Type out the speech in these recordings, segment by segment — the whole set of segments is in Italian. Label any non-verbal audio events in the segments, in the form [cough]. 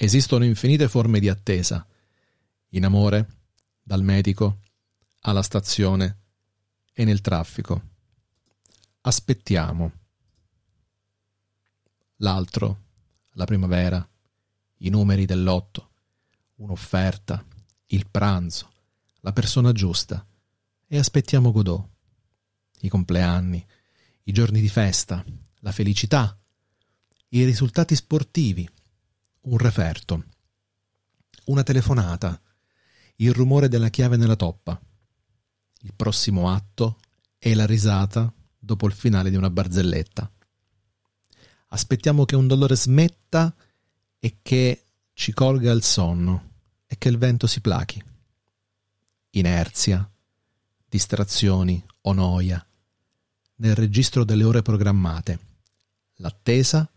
Esistono infinite forme di attesa. In amore, dal medico, alla stazione e nel traffico. Aspettiamo. L'altro, la primavera, i numeri dell'otto, un'offerta, il pranzo, la persona giusta. E aspettiamo Godot. I compleanni, i giorni di festa, la felicità, i risultati sportivi, un referto, una telefonata, il rumore della chiave nella toppa, il prossimo atto e la risata dopo il finale di una barzelletta. Aspettiamo che un dolore smetta e che ci colga il sonno e che il vento si plachi. Inerzia, distrazioni o noia nel registro delle ore programmate, l'attesa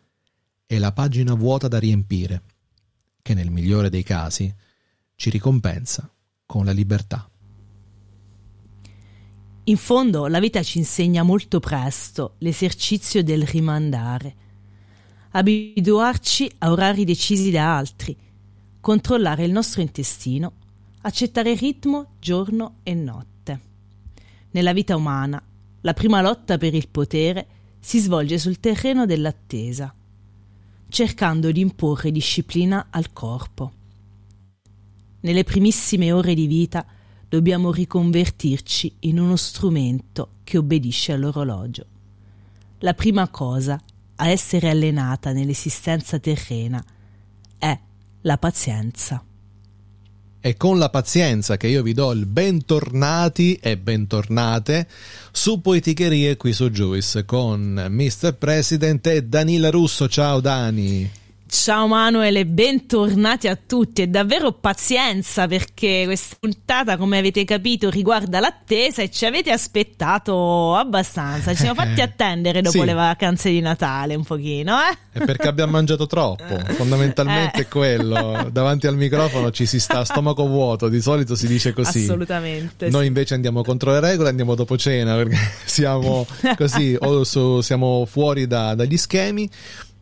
e la pagina vuota da riempire, che nel migliore dei casi ci ricompensa con la libertà. In fondo la vita ci insegna molto presto l'esercizio del rimandare, abituarci a orari decisi da altri, controllare il nostro intestino, accettare ritmo giorno e notte. Nella vita umana, la prima lotta per il potere si svolge sul terreno dell'attesa, cercando di imporre disciplina al corpo. Nelle primissime ore di vita dobbiamo riconvertirci in uno strumento che obbedisce all'orologio. La prima cosa a essere allenata nell'esistenza terrena è la pazienza. È con la pazienza che io vi do il bentornati e bentornate su Poeticherie qui su Juice con Mr. President e Danila Russo. Ciao Dani! Ciao Manuel bentornati a tutti e davvero pazienza perché questa puntata come avete capito riguarda l'attesa e ci avete aspettato abbastanza, ci siamo fatti attendere dopo sì. le vacanze di Natale un pochino eh? È perché abbiamo mangiato troppo, fondamentalmente eh. è quello, davanti al microfono ci si sta a stomaco vuoto, di solito si dice così. Assolutamente. Noi invece andiamo contro le regole, andiamo dopo cena perché [laughs] siamo [laughs] così o su, siamo fuori da, dagli schemi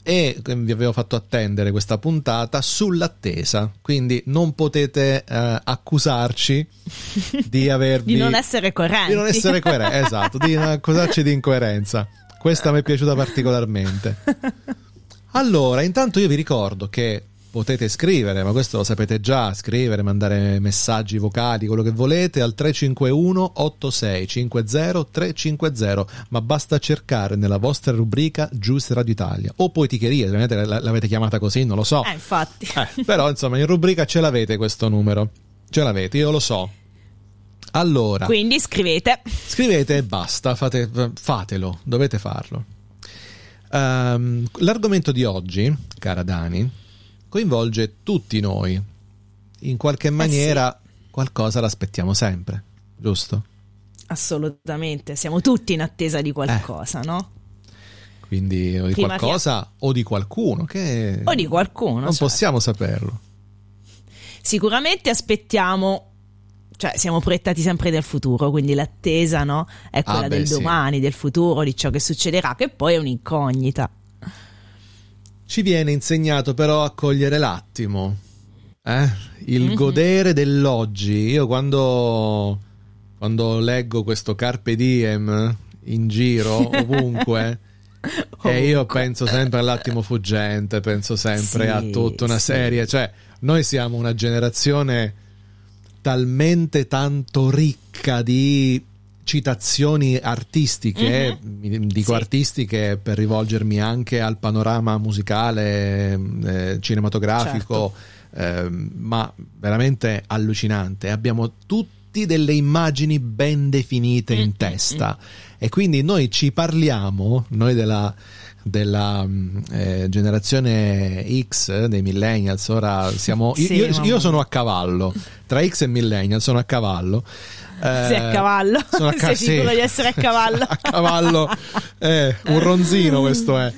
e vi avevo fatto attendere questa puntata sull'attesa, quindi non potete eh, accusarci [laughs] di avervi... di non essere coerenti. Di non essere coerenti, [laughs] esatto, di accusarci di incoerenza. Questa mi è piaciuta particolarmente. [laughs] Allora, intanto io vi ricordo che potete scrivere, ma questo lo sapete già, scrivere, mandare messaggi vocali, quello che volete al 351 8650 350, ma basta cercare nella vostra rubrica Giusto Radio Italia o Poeticheria, l'avete chiamata così, non lo so. Eh, infatti. Eh, però insomma, in rubrica ce l'avete questo numero. Ce l'avete, io lo so. Allora. Quindi scrivete. Scrivete e basta, fate, fatelo, dovete farlo. Um, l'argomento di oggi, cara Dani, coinvolge tutti noi. In qualche maniera eh sì. qualcosa l'aspettiamo sempre, giusto? Assolutamente, siamo tutti in attesa di qualcosa, eh. no? Quindi o di Prima qualcosa che... o di qualcuno che o di qualcuno, non certo. possiamo saperlo. Sicuramente aspettiamo cioè siamo proiettati sempre nel futuro, quindi l'attesa no? è quella ah, beh, del domani, sì. del futuro, di ciò che succederà, che poi è un'incognita. Ci viene insegnato però a cogliere l'attimo, eh? il mm-hmm. godere dell'oggi. Io quando, quando leggo questo Carpe Diem in giro, [laughs] ovunque, [laughs] e io penso sempre all'attimo fuggente, penso sempre sì, a tutta una sì. serie, cioè noi siamo una generazione talmente tanto ricca di citazioni artistiche, mm-hmm. dico sì. artistiche per rivolgermi anche al panorama musicale, eh, cinematografico, certo. eh, ma veramente allucinante. Abbiamo tutti delle immagini ben definite mm-hmm. in testa e quindi noi ci parliamo, noi della della eh, generazione X dei millennials ora siamo sì, io, io, sono a cavallo tra X e millennials sono a cavallo eh, Sei a cavallo. Sono a [laughs] ca- Sei sicuro sì. di essere a cavallo? [laughs] a cavallo, eh, un ronzino questo è.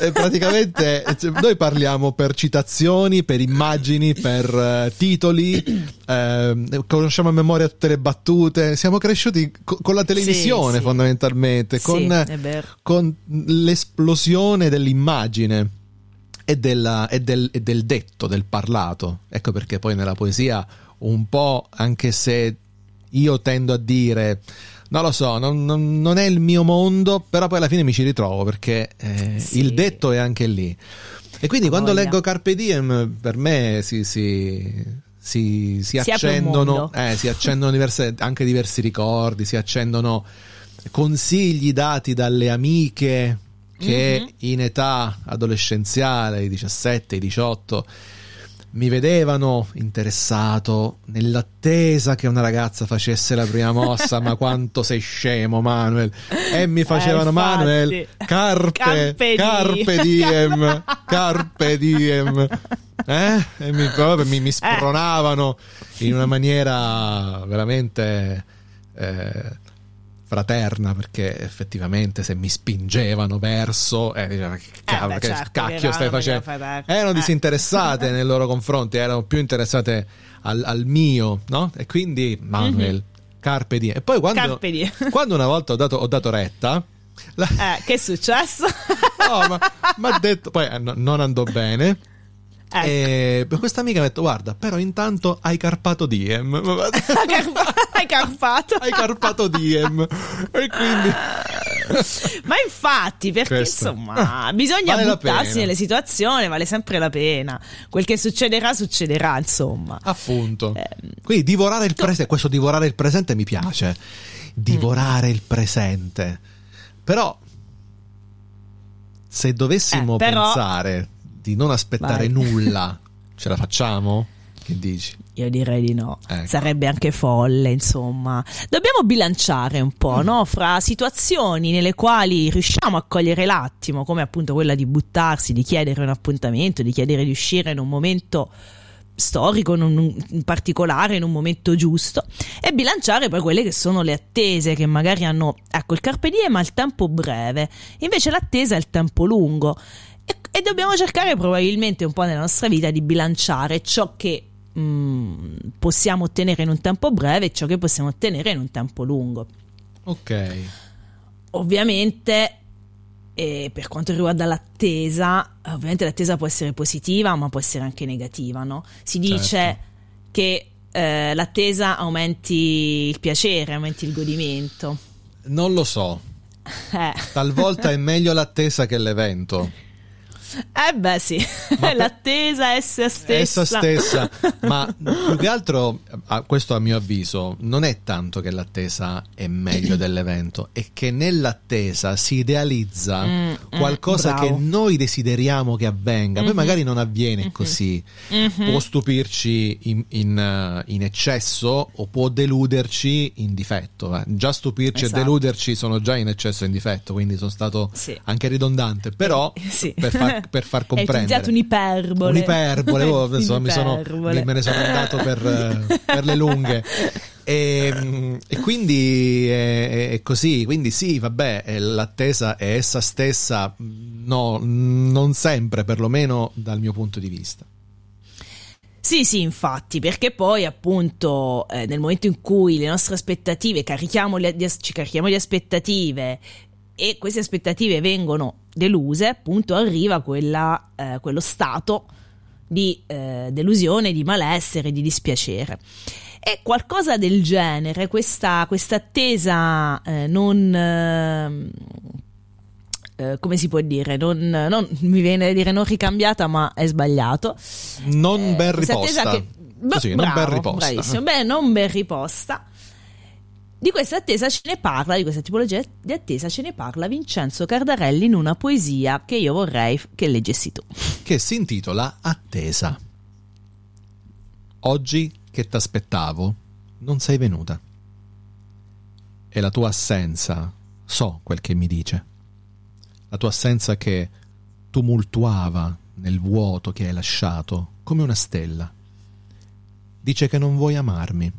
E praticamente cioè, noi parliamo per citazioni, per immagini, per uh, titoli, eh, conosciamo a memoria tutte le battute, siamo cresciuti co- con la televisione sì, fondamentalmente, con, con l'esplosione dell'immagine. e, della, e, del, e del detto, del parlato. Ecco perché poi nella poesia un po', anche se io tendo a dire non lo so, non, non, non, è il mio mondo, però poi alla fine mi ci ritrovo perché eh, sì. il detto è anche lì. E quindi oh, quando voglia. leggo Carpe Diem, per me si, si, si, si accendono, eh, si accendono diverse, anche diversi ricordi, si accendono consigli dati dalle amiche che mm-hmm. in età adolescenziale, i 17, i 18, mi vedevano interessato nell'attesa che una ragazza facesse la prima mossa, ma quanto sei scemo Manuel. E mi facevano eh, Manuel carpe carpe, carpe diem carpe diem. Eh? e mi, mi, mi spronavano in una maniera veramente eh, fraterna perché effettivamente se mi spingevano verso eh, che, cavolo, eh beh, certo, che cacchio stai facendo erano eh. disinteressate [laughs] nei loro confronti erano più interessate al, al mio no? e quindi Manuel mm-hmm. carpe diem e poi quando, [laughs] quando una volta ho dato, ho dato retta la... eh, che è successo? [laughs] no, ma ha detto poi eh, no, non andò bene Ecco. E questa amica mi ha detto: Guarda, però intanto hai carpato Diem. [laughs] [laughs] hai carpato? hai carpato Diem. E quindi. [laughs] Ma infatti, perché Questo. insomma, bisogna vale buttarsi nelle situazioni, vale sempre la pena. Quel che succederà, succederà, insomma. Appunto. Eh, Quindi divorare il presente, questo divorare il presente mi piace. Divorare mm. il presente. Però, se dovessimo eh, però... pensare di non aspettare Vai. nulla, ce la [laughs] facciamo? Che dici? Io direi di no. Ecco. Sarebbe anche folle, insomma. Dobbiamo bilanciare un po', mm. no? Fra situazioni nelle quali riusciamo a cogliere l'attimo, come appunto quella di buttarsi, di chiedere un appuntamento, di chiedere di uscire in un momento storico, in, un, in particolare, in un momento giusto, e bilanciare poi quelle che sono le attese che magari hanno, ecco, il carpe diem ha il tempo breve, invece l'attesa è il tempo lungo e, e dobbiamo cercare probabilmente un po' nella nostra vita di bilanciare ciò che mh, mm, possiamo ottenere in un tempo breve e ciò che possiamo ottenere in un tempo lungo. Ok. Ovviamente, eh, per quanto riguarda l'attesa, ovviamente l'attesa può essere positiva, ma può essere anche negativa, no? Si dice certo. che eh, l'attesa aumenti il piacere, aumenti il godimento. Non lo so. Eh. Talvolta è meglio l'attesa che l'evento. [laughs] Eh beh sì, per... [laughs] l'attesa essa stessa. Essa stessa, ma [laughs] più che altro, questo a mio avviso, non è tanto che l'attesa è meglio dell'evento, è che nell'attesa si idealizza mm, mm qualcosa mm, che noi desideriamo che avvenga, mm-hmm. poi magari non avviene mm-hmm. così, mm-hmm. può stupirci in, in, eh, in, eccesso o può deluderci in difetto. Eh. Già stupirci esatto. e deluderci sono già in eccesso e in difetto, quindi sono stato sì. anche ridondante, però [laughs] sì. per far per far comprendere. Hai utilizzato un'iperbole. Un'iperbole, oh, adesso [laughs] mi sono, me ne sono andato per, per le lunghe. E, e, quindi è, è, così, quindi sì, vabbè, l'attesa è essa stessa, no, non sempre, perlomeno dal mio punto di vista. Sì, sì, infatti, perché poi appunto eh, nel momento in cui le nostre aspettative, carichiamo le, ci carichiamo di aspettative e queste aspettative vengono deluse, appunto arriva quella, eh, quello stato di eh, delusione, di malessere, di dispiacere. E qualcosa del genere, questa, questa attesa eh, non... Eh, eh, come si può dire? Non, non, mi viene da dire non ricambiata, ma è sbagliato. Non eh, ben riposta. Che, Così, bravo, non ben riposta. Bravissimo, beh, non ben riposta di questa attesa ce ne parla, di questa tipologia di attesa ce ne parla Vincenzo Cardarelli in una poesia che io vorrei che leggessi tu. Che si intitola Attesa. Oggi che t'aspettavo non sei venuta. E la tua assenza, so quel che mi dice. La tua assenza che tumultuava nel vuoto che hai lasciato come una stella. Dice che non vuoi amarmi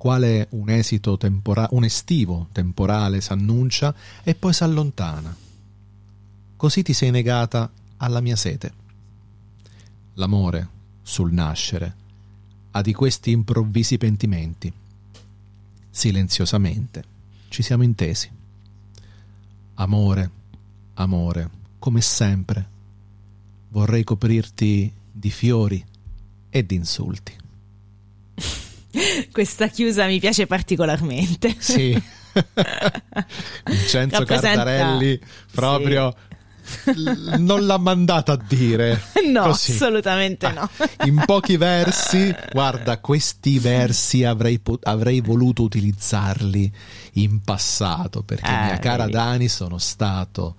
quale un esito tempora- un estivo temporale s'annuncia e poi s'allontana. Così ti sei negata alla mia sete. L'amore, sul nascere, ha di questi improvvisi pentimenti. Silenziosamente ci siamo intesi. Amore, amore, come sempre, vorrei coprirti di fiori e di insulti. [laughs] Questa chiusa mi piace particolarmente. Sì. [laughs] Vincenzo Rappresenta- Cardarelli proprio l- non l'ha mandata a dire. [laughs] No, Così. assolutamente Ah, no. [laughs] In pochi versi, guarda, questi versi avrei, po- avrei voluto utilizzarli in passato perché Eh, mia cara vedi. Dani sono stato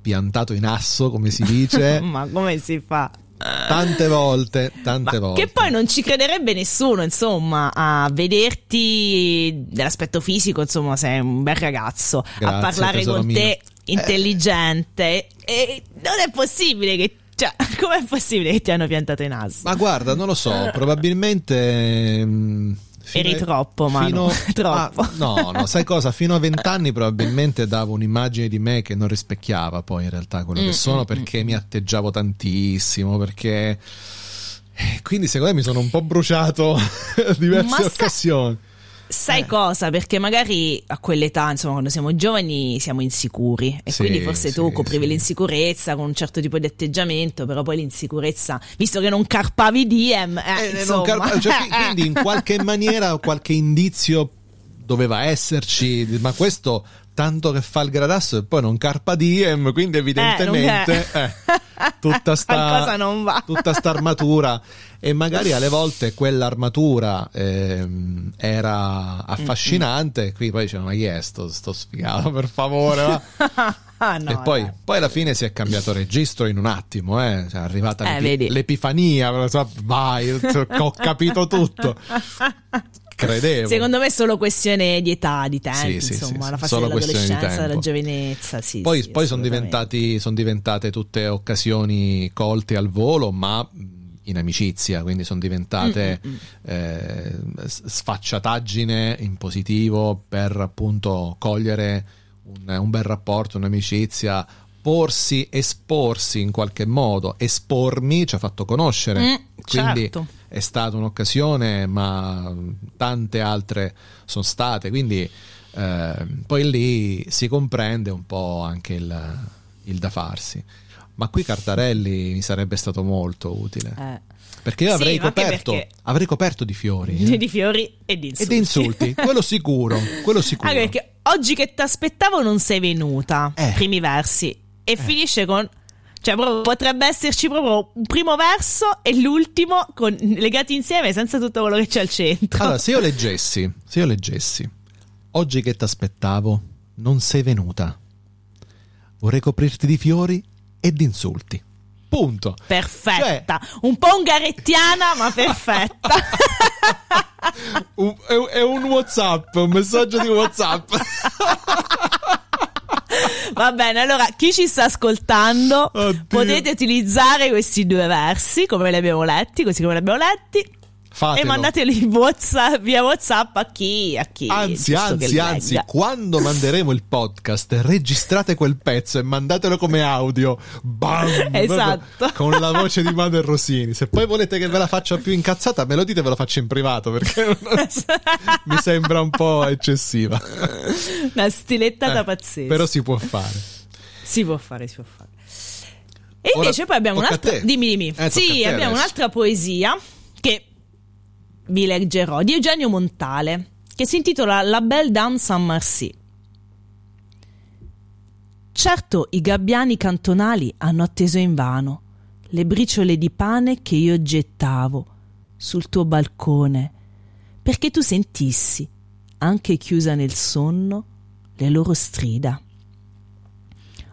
piantato in asso, come si dice, Ma come si fa? Tante volte, tante volte. che poi non ci crederebbe nessuno, insomma, a vederti dell'aspetto fisico, insomma, sei un bel ragazzo, a Grazie, parlare tesoro con mio. te intelligente e non è possibile che cioè, [laughs] com'è possibile che ti hanno piantato in asso? Ma guarda, non lo so, probabilmente... mm, fino Eri troppo, Manu, [laughs] troppo. Ah, no, no, sai cosa? Fino a vent'anni probabilmente davo un'immagine di me che non rispecchiava poi in realtà quello Mm, che sono mm, perché mi atteggiavo tantissimo, perché... eh, Quindi secondo me mi sono un po' bruciato [laughs] diverse Ma sa- occasioni. Sai Eh. cosa? Perché magari a quell'età, insomma, quando siamo giovani siamo insicuri e Sì, quindi forse tu sì, coprivi sì. l'insicurezza con un certo tipo di atteggiamento, però poi l'insicurezza, visto che non carpavi DM, eh, Eh, non insomma, car- cioè, qui- [laughs] quindi in qualche maniera qualche indizio doveva esserci, ma questo tanto che fa il gradasso e poi non carpa diem, quindi evidentemente non eh, tutta [laughs] sta tutta sta armatura e magari alle volte quell'armatura ehm, era affascinante, qui poi dicevano ma chi è sto, sto sfigato per favore va?" Ah, [laughs] no, e poi, poi alla fine si è cambiato registro in un attimo, eh. Cioè, è arrivata Eh, vedi. l'epifania, vai, ho capito tutto. [laughs] Credevo. Secondo me è solo questione di età, di tempi, Sì, insomma, sì, la fase dell'adolescenza, della tempo. giovinezza, sì. poi sì, poi sono, sono diventate tutte occasioni colte al volo, ma in amicizia, quindi sono diventate Mm, mm, mm. eh, sfacciataggine in positivo per appunto cogliere un, un bel rapporto, un'amicizia, porsi, esporsi in qualche modo, espormi ci ha fatto conoscere. Mm, quindi certo. è stata un'occasione, ma tante altre sono state, quindi eh, poi lì si comprende un po' anche il, il da farsi. Ma qui Cartarelli mi sarebbe stato molto utile. Eh. Perché io Sì, avrei anche coperto, perché- avrei coperto di fiori eh. [laughs] di fiori e di e insulti. di insulti, quello sicuro, quello sicuro. [laughs] Anche perché oggi che ti aspettavo non sei venuta, Eh. primi versi, e finisce con... Cioè, proprio potrebbe esserci proprio un primo verso e l'ultimo con- legati insieme senza tutto quello che c'è al centro. Allora, se io leggessi, se io leggessi, oggi che ti aspettavo, non sei venuta. Vorrei coprirti di fiori e di insulti. Punto. Perfetta, Cioè- un po' ungarettiana, ma perfetta. [laughs] Un- è, un- è un WhatsApp, un messaggio di WhatsApp. [laughs] Va bene, allora chi ci sta ascoltando Oddio. potete utilizzare questi due versi come li abbiamo letti, così come li abbiamo letti, Fatelo. e mandateli [laughs] WhatsApp- via WhatsApp a chi, a chi Anzi, anzi, anzi, quando manderemo il podcast, registrate quel pezzo e mandatelo come audio. Bam! [laughs] Esatto. Con la voce di Manuel Rosini. Se poi volete che ve la faccia più incazzata, me lo dite, ve lo faccio in privato perché [laughs] mi sembra un po' eccessiva. Una stilettata Eh, pazzesca. Però si può fare. Si può fare, si può fare. E Ora invece poi abbiamo un'altra. Dimmi, dimmi. Eh, sì, abbiamo adesso. un'altra poesia che vi leggerò di Eugenio Montale, che si intitola La Belle Dame Saint Marcy. Certo, i gabbiani cantonali hanno atteso invano le briciole di pane che io gettavo sul tuo balcone, perché tu sentissi, anche chiusa nel sonno, le loro strida.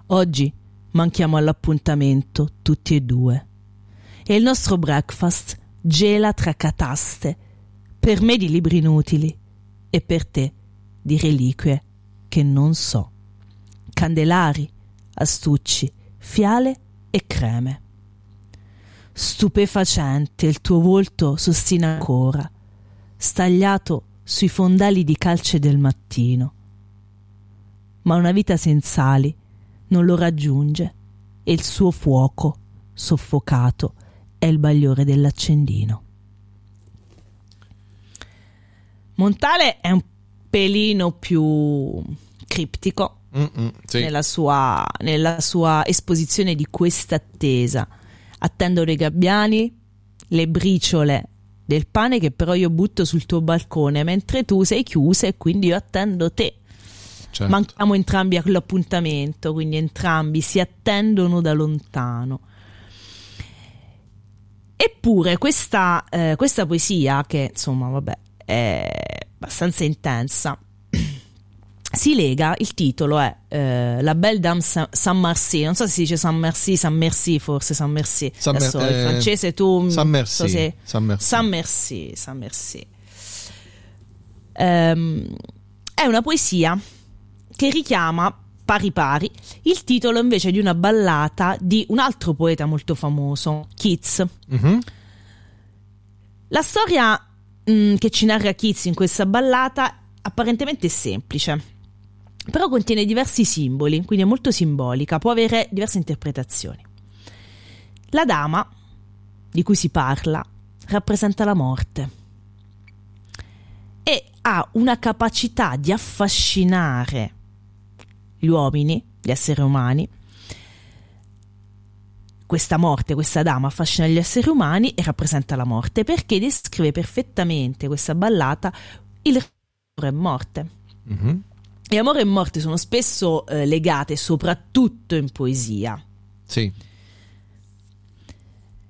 Oggi manchiamo all'appuntamento tutti e due. E il nostro breakfast gela tra cataste, per me di libri inutili e per te di reliquie che non so. Candelari, astucci, fiale e creme. Stupefacente il tuo volto s'ostina ancora, stagliato sui fondali di calce del mattino. Ma una vita senza ali non lo raggiunge e il suo fuoco, soffocato, è il bagliore dell'accendino. Montale è un pelino più criptico sì. nella, sua, nella sua esposizione di questa attesa. Attendono i gabbiani, le briciole del pane che però io butto sul tuo balcone mentre tu sei chiusa e quindi io attendo te. Certo. Manchiamo entrambi a quell'appuntamento, quindi entrambi si attendono da lontano. Eppure questa, eh, questa poesia, che insomma vabbè è abbastanza intensa, [clears throat] si lega, il titolo è eh, La Belle Dame Saint Merci, non so se si dice Saint Merci, Saint Merci forse, Saint Merci. Saint Adesso Mer- il eh, francese tu... Saint Merci. So se... Saint Merci. Saint Merci, Saint Merci. Um, è una poesia che richiama pari pari il titolo invece di una ballata di un altro poeta molto famoso, Keats. Mm-hmm. La storia mh, mm, che ci narra Keats in questa ballata apparentemente semplice però contiene diversi simboli, quindi è molto simbolica, può avere diverse interpretazioni. La dama, di cui si parla, rappresenta la morte e ha una capacità di affascinare gli uomini, gli esseri umani. Questa morte, questa dama affascina gli esseri umani e rappresenta la morte perché descrive perfettamente questa ballata il re e morte. Mm-hmm. E amore e morte sono spesso eh, legate soprattutto in poesia. Sì.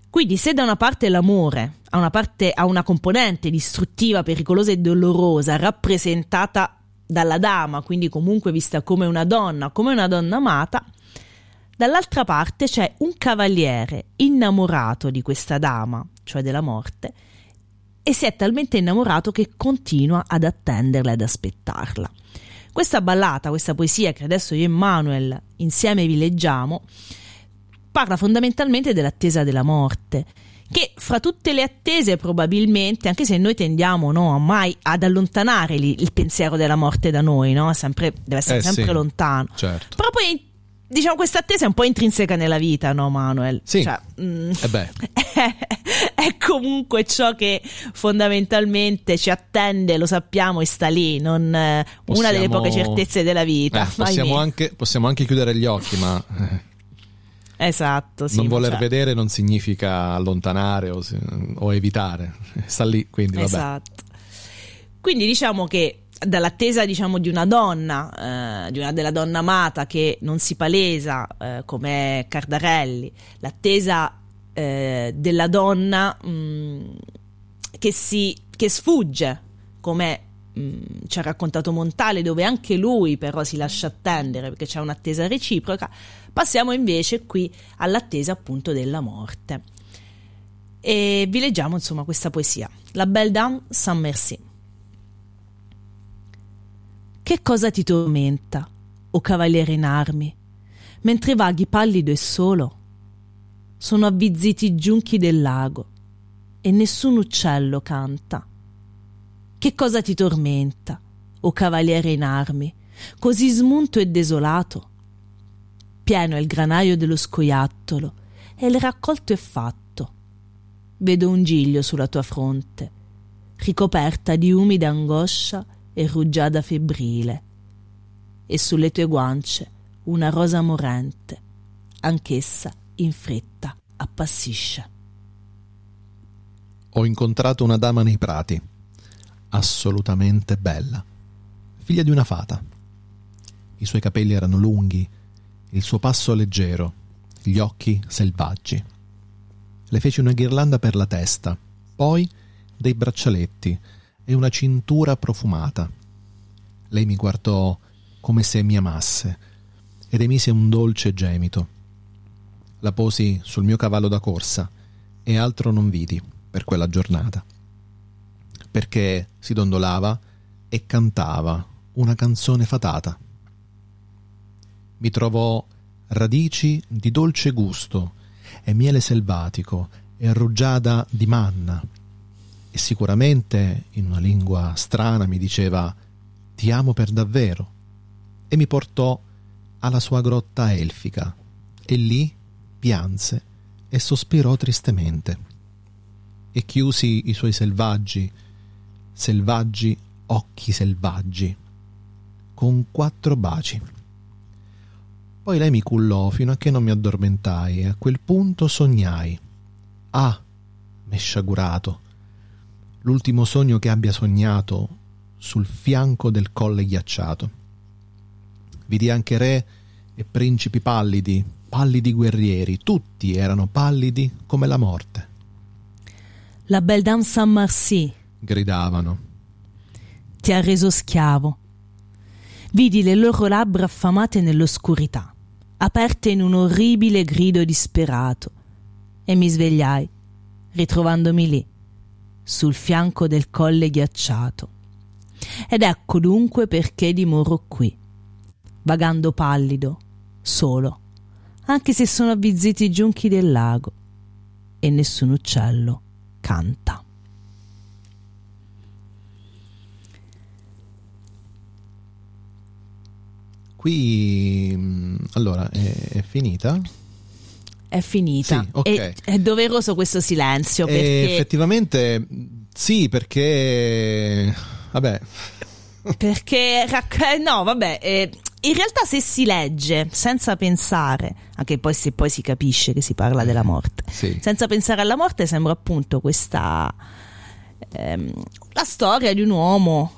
Quindi se da una parte l'amore ha una, parte, ha una componente distruttiva, pericolosa e dolorosa rappresentata dalla dama, quindi comunque vista come una donna, come una donna amata, dall'altra parte c'è un cavaliere innamorato di questa dama, cioè della morte, e si è talmente innamorato che continua ad attenderla ed aspettarla. Questa ballata, questa poesia che adesso io e Manuel insieme vi leggiamo, parla fondamentalmente dell'attesa della morte, che fra tutte le attese probabilmente, anche se noi tendiamo no, mai ad allontanare il, il pensiero della morte da noi, no? sempre, deve essere eh, sempre sì, lontano, certo. però poi diciamo questa attesa è un po' intrinseca nella vita, no Manuel? Sì. Cioè, mm, eh beh. È, [laughs] è, comunque ciò che fondamentalmente ci attende, lo sappiamo, e sta lì, non possiamo, una delle poche certezze della vita. Eh, possiamo, anche, possiamo, anche, chiudere gli occhi, ma... Eh, esatto, sì, non voler cioè... vedere non significa allontanare o, o, evitare, sta lì, quindi vabbè. Esatto. Quindi diciamo che dall'attesa diciamo di una donna, eh, di una, della donna amata che non si palesa eh, come Cardarelli, l'attesa eh, della donna mh, mm, che, si, che sfugge come mm, ci ha raccontato Montale dove anche lui però si lascia attendere perché c'è un'attesa reciproca, passiamo invece qui all'attesa appunto della morte. E vi leggiamo insomma questa poesia, La Belle Dame Saint Merci. Che cosa ti tormenta, o cavaliere in armi, mentre vaghi pallido e solo? Sono avvizziti i giunchi del lago e nessun uccello canta. Che cosa ti tormenta, o cavaliere in armi, così smunto e desolato? Pieno è il granaio dello scoiattolo e il raccolto è fatto. Vedo un giglio sulla tua fronte, ricoperta di umida angoscia e rugiada febbrile, e sulle tue guance una rosa morente, anch'essa in fretta appassisce. Ho incontrato una dama nei prati, assolutamente bella, figlia di una fata. I suoi capelli erano lunghi, il suo passo leggero, gli occhi selvaggi. Le feci una ghirlanda per la testa, poi dei braccialetti e una cintura profumata. Lei mi guardò come se mi amasse ed emise un dolce gemito. La posi sul mio cavallo da corsa e altro non vidi per quella giornata, perché si dondolava e cantava una canzone fatata. Mi trovò radici di dolce gusto e miele selvatico e rugiada di manna e sicuramente in una lingua strana mi diceva ti amo per davvero e mi portò alla sua grotta elfica e lì pianse e sospirò tristemente e chiusi i suoi selvaggi, selvaggi occhi selvaggi con quattro baci. Poi lei mi cullò fino a che non mi addormentai e a quel punto sognai. Ah, m'è sciagurato. L'ultimo sogno che abbia sognato sul fianco del colle ghiacciato. Vidi anche re e principi pallidi, pallidi guerrieri, tutti erano pallidi come la morte. La belle dame Saint-Marcy Gridavano. ti ha reso schiavo. Vidi le loro labbra affamate nell'oscurità, aperte in un orribile grido disperato, e mi svegliai, ritrovandomi lì, sul fianco del colle ghiacciato. Ed ecco dunque perché dimoro qui, vagando pallido, solo, anche se sono avvizziti i giunchi del lago, e nessun uccello canta. Qui, mh, allora, è, è finita? È finita. Sì, ok. E- è doveroso questo silenzio E perché, effettivamente mh, sì, perché... Vabbè, perché racc- no, vabbè, eh, in realtà se si legge senza pensare, anche poi se poi si capisce che si parla della morte, sì. senza pensare alla morte sembra appunto questa ehm, la storia di un uomo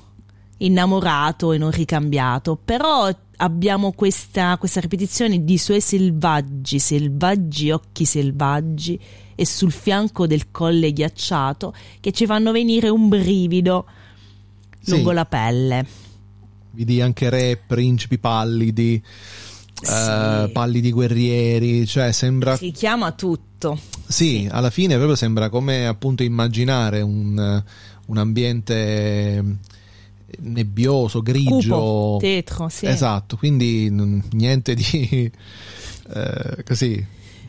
innamorato e non ricambiato, però abbiamo questa, questa ripetizione di suoi selvaggi, selvaggi occhi selvaggi e sul fianco del colle ghiacciato che ci fanno venire un brivido Sì. lungo la pelle. Vidi anche re, principi pallidi, eh, Sì. pallidi guerrieri, cioè sembra... Si chiama tutto. Sì, alla fine proprio sembra come appunto immaginare un, un ambiente nebbioso, grigio. Cupo, tetro, sì. Esatto, quindi n- niente di... eh, così,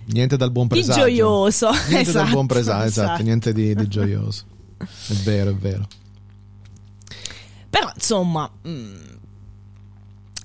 niente dal buon Di presagio. gioioso. Niente dal esatto, buon presagio, esatto, esatto. niente di, di gioioso. È vero, è vero. Però insomma, mm,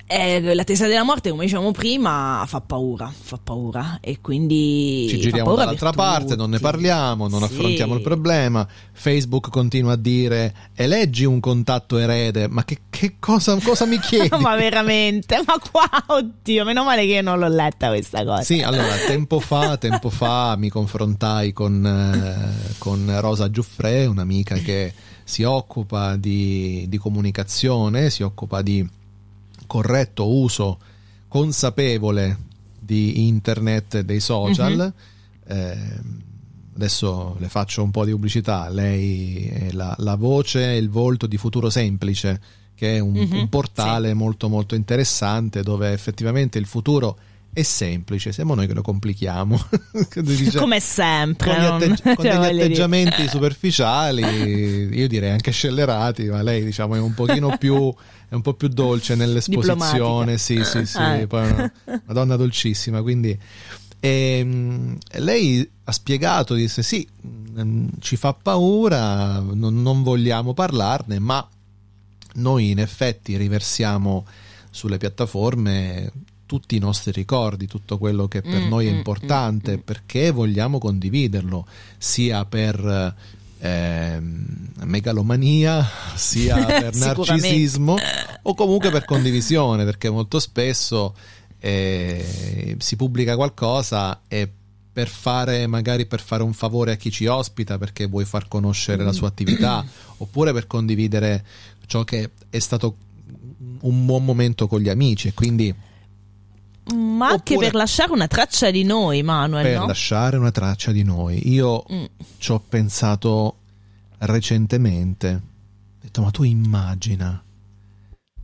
eh, la testa della morte, come dicevamo prima, fa paura, fa paura e quindi Ci giriamo dall'altra parte, non ne parliamo, non Sì. affrontiamo il problema. Facebook continua a dire eleggi un contatto erede, ma che, che cosa, cosa mi [laughs] chiedi? ma veramente, ma qua, oddio, meno male che io non l'ho letta questa cosa. Sì, allora, tempo fa, tempo fa mi confrontai con, eh, con Rosa Giuffre, un'amica che si occupa di, di comunicazione, si occupa di corretto uso consapevole di internet e dei social. Eh, adesso le faccio un po' di pubblicità. Lei è la, la voce e il volto di Futuro Semplice, che è un, Mhm, un portale molto molto interessante dove effettivamente il futuro è semplice, siamo noi che lo complichiamo. [laughs] Dice- Come sempre. con, non- atteggi- con [laughs] degli atteggiamenti superficiali, io direi anche scellerati, ma lei diciamo è un pochino [laughs] più è un po' più dolce nell'esposizione, sì, sì, sì, Ah. poi è una, una donna dolcissima, quindi ehm, lei ha spiegato, disse sì, mm, ci fa paura, non, non vogliamo parlarne, ma noi in effetti riversiamo sulle piattaforme tutti i nostri ricordi, tutto quello che per Mm, noi è mm, importante, mm, mm. perché vogliamo condividerlo, sia per ehm, megalomania, [laughs] sia per narcisismo o comunque per condivisione, perché molto spesso eh, si pubblica qualcosa e per fare magari per fare un favore a chi ci ospita perché vuoi far conoscere la sua attività [clears throat] oppure per condividere ciò che è stato un buon momento con gli amici e quindi Ma anche Oppure- per lasciare una traccia di noi, Manuel, per no? lasciare una traccia di noi. Io Mm. ci ho pensato recentemente. Ho detto, ma tu immagina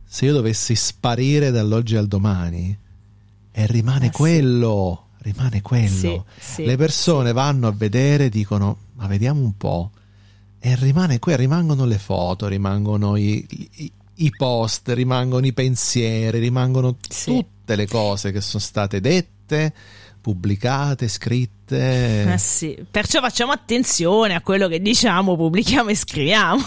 se io dovessi sparire dall'oggi al domani e rimane sì. quello, rimane quello. Sì, sì, Le persone vanno a vedere e dicono, ma vediamo un po'. E rimane qui, rimangono le foto, rimangono i, i- i post, rimangono i pensieri, rimangono Sì. Tutte le cose che sono state dette, pubblicate, scritte. Eh sì, perciò facciamo attenzione a quello che diciamo, pubblichiamo e scriviamo.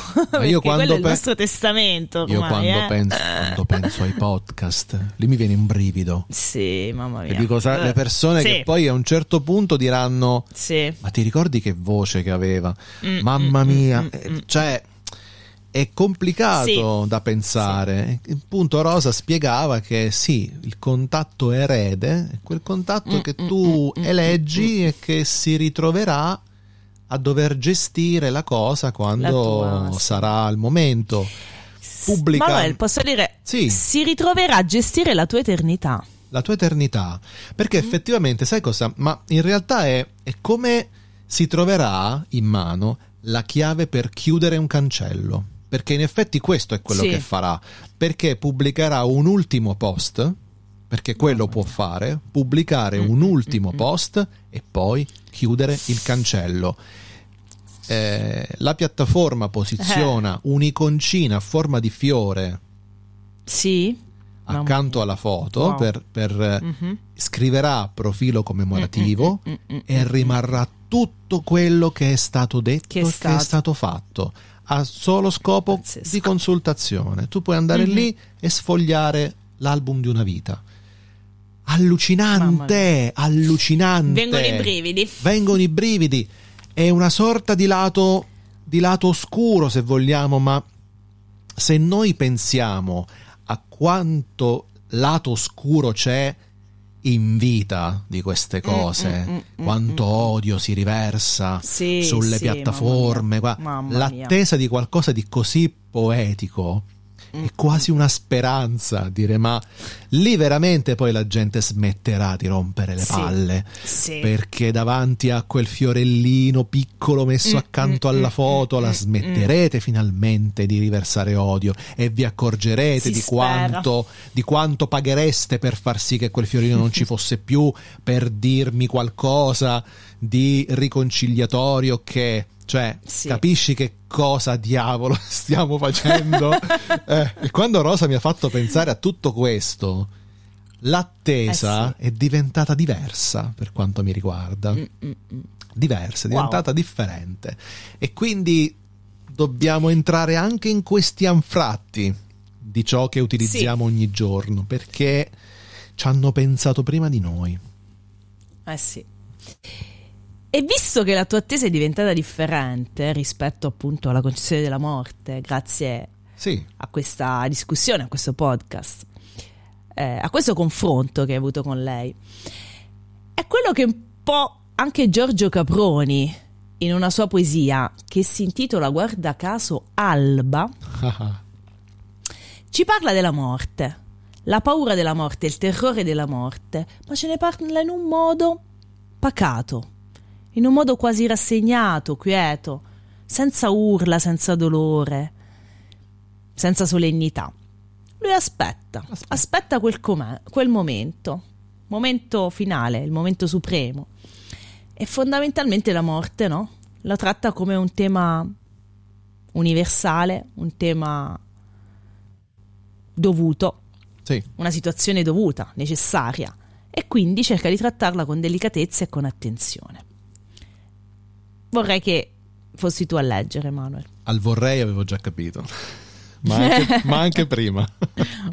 Io [laughs] quando quello è il pe- nostro testamento ormai, Io quando, eh. penso, quando penso ai podcast, lì mi viene un brivido. Sì, mamma mia. Dico, Eh, le persone sì, che poi a un certo punto diranno: Sì. Ma ti ricordi che voce che aveva? Mm, Mamma mm, mia, mm, Eh, mm. cioè, è complicato Sì. da pensare. Appunto, Rosa spiegava che sì, il contatto erede è quel contatto Mm, che mm, tu mm, mm, eleggi e che si ritroverà a dover gestire la cosa quando tua, sì. sarà il momento. Pubblica- Manuel, posso dire, Sì. si ritroverà a gestire la tua eternità. la tua eternità. Perché Mm. effettivamente, sai cosa? Ma in realtà è, è come si troverà in mano la chiave per chiudere un cancello. Perché in effetti questo è quello Sì. che farà. Perché pubblicherà un ultimo post, perché quello può fare, pubblicare Mm, un mm, ultimo mm, post e poi chiudere il cancello. Eh, la piattaforma posiziona un'iconcina a forma di fiore Sì. Accanto alla foto Wow. per, per, eh, Mhm. scriverà profilo commemorativo Mm, mm, mm, mm, e rimarrà tutto quello che è stato detto Che e è che è stato. stato fatto a solo scopo Pazzesco. di consultazione. Tu puoi andare Mhm. lì e sfogliare l'album di una vita. Allucinante, allucinante. Vengono i brividi. Vengono i brividi. È una sorta di lato, di lato oscuro, se vogliamo, ma se noi pensiamo a quanto lato oscuro c'è in vita di queste cose, mm, mm, mm, quanto mm, mm. odio si riversa Sì, sulle sì, piattaforme, mamma mia. Mamma mia. l'attesa di qualcosa di così poetico Mm, è quasi una speranza dire ma lì veramente poi la gente smetterà di rompere le Sì. palle Sì. perché davanti a quel fiorellino piccolo messo Mm, accanto mm, alla mm, foto mm, la mm, smetterete finalmente di riversare odio e vi accorgerete di quanto, di quanto paghereste per far sì che quel fiorino non ci [laughs] fosse più per dirmi qualcosa di riconciliatorio che cioè Sì. capisci che cosa diavolo [laughs] stiamo facendo [laughs] Eh, e quando Rosa mi ha fatto pensare a tutto questo l'attesa Eh è diventata diversa per quanto mi riguarda Mm, mm, mm. diversa, è Wow. diventata differente. E quindi dobbiamo entrare anche in questi anfratti di ciò che utilizziamo ogni giorno, perché ci hanno pensato prima di noi. Eh sì. E visto che la tua attesa è diventata differente rispetto appunto alla concezione della morte, grazie Sì, a questa discussione, a questo podcast, eh, a questo confronto che hai avuto con lei, è quello che un po' anche Giorgio Caproni, in una sua poesia che si intitola Guarda caso Alba, [laughs] ci parla della morte, la paura della morte, il terrore della morte, ma ce ne parla in un modo pacato, in un modo quasi rassegnato, quieto, senza urla, senza dolore, senza solennità. Lui aspetta, Aspetta. aspetta, quel, quel momento, momento finale, il momento supremo. E fondamentalmente la morte, no? La tratta come un tema universale, un tema dovuto, sì, una situazione dovuta, necessaria, e quindi cerca di trattarla con delicatezza e con attenzione. Vorrei che fossi tu a leggere, Manuel, al vorrei avevo già capito, ma anche, [laughs] ma anche prima.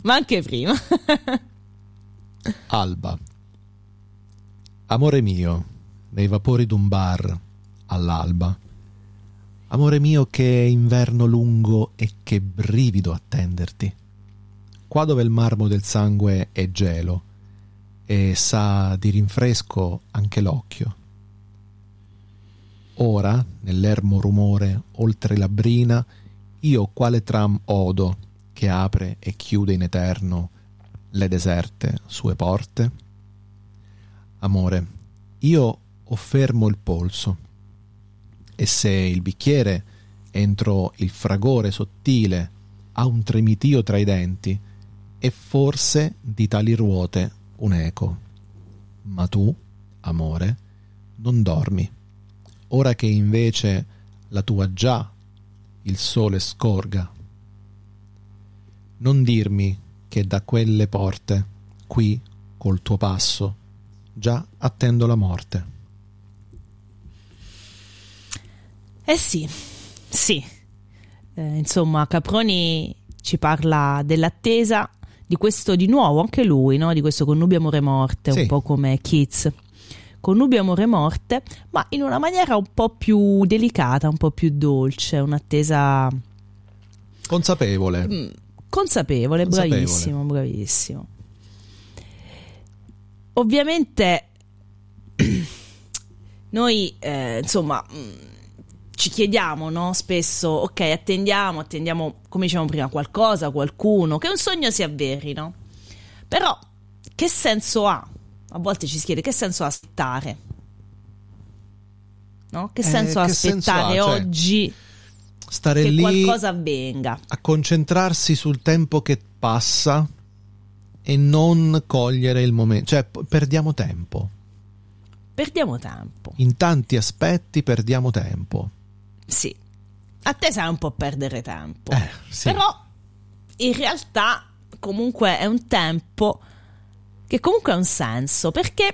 ma anche prima. Alba. Amore mio, nei vapori d'un bar, all'alba. Amore mio che inverno lungo e che brivido attenderti. Qua dove il marmo del sangue è gelo e sa di rinfresco anche l'occhio. Ora, nell'ermo rumore oltre la brina, io quale tram odo che apre e chiude in eterno le deserte sue porte? Amore, io ho fermo il polso e se il bicchiere entro il fragore sottile ha un tremitio tra i denti e forse di tali ruote un eco. Ma tu, amore, non dormi, ora che invece la tua già il sole scorga. Non dirmi che da quelle porte, qui, col tuo passo, già attendo la morte. Eh sì, sì. Eh, insomma, Caproni ci parla dell'attesa, di questo di nuovo, anche lui, no? di questo connubio amore morte, Sì. un po' come Keats. Connubio amore morte, ma in una maniera un po' più delicata, un po' più dolce, un'attesa Consapevole. Mm, consapevole, Consapevole. bravissimo, bravissimo. Ovviamente [clears throat] noi, eh, insomma, mm, ci chiediamo, no? Spesso, ok, attendiamo, attendiamo, come dicevamo prima, qualcosa, qualcuno, che un sogno si avveri, no? Però, che senso ha? A volte ci si chiede che senso ha aspettare? No? Che Eh, senso ha che senso aspettare ha? Cioè, oggi Stare che lì qualcosa avvenga? a concentrarsi sul tempo che passa e non cogliere il momento. Cioè, perdiamo tempo. Perdiamo tempo. In tanti aspetti perdiamo tempo. Sì, a te sai un po' perdere tempo. Eh, sì. Però in realtà comunque è un tempo che comunque ha un senso perché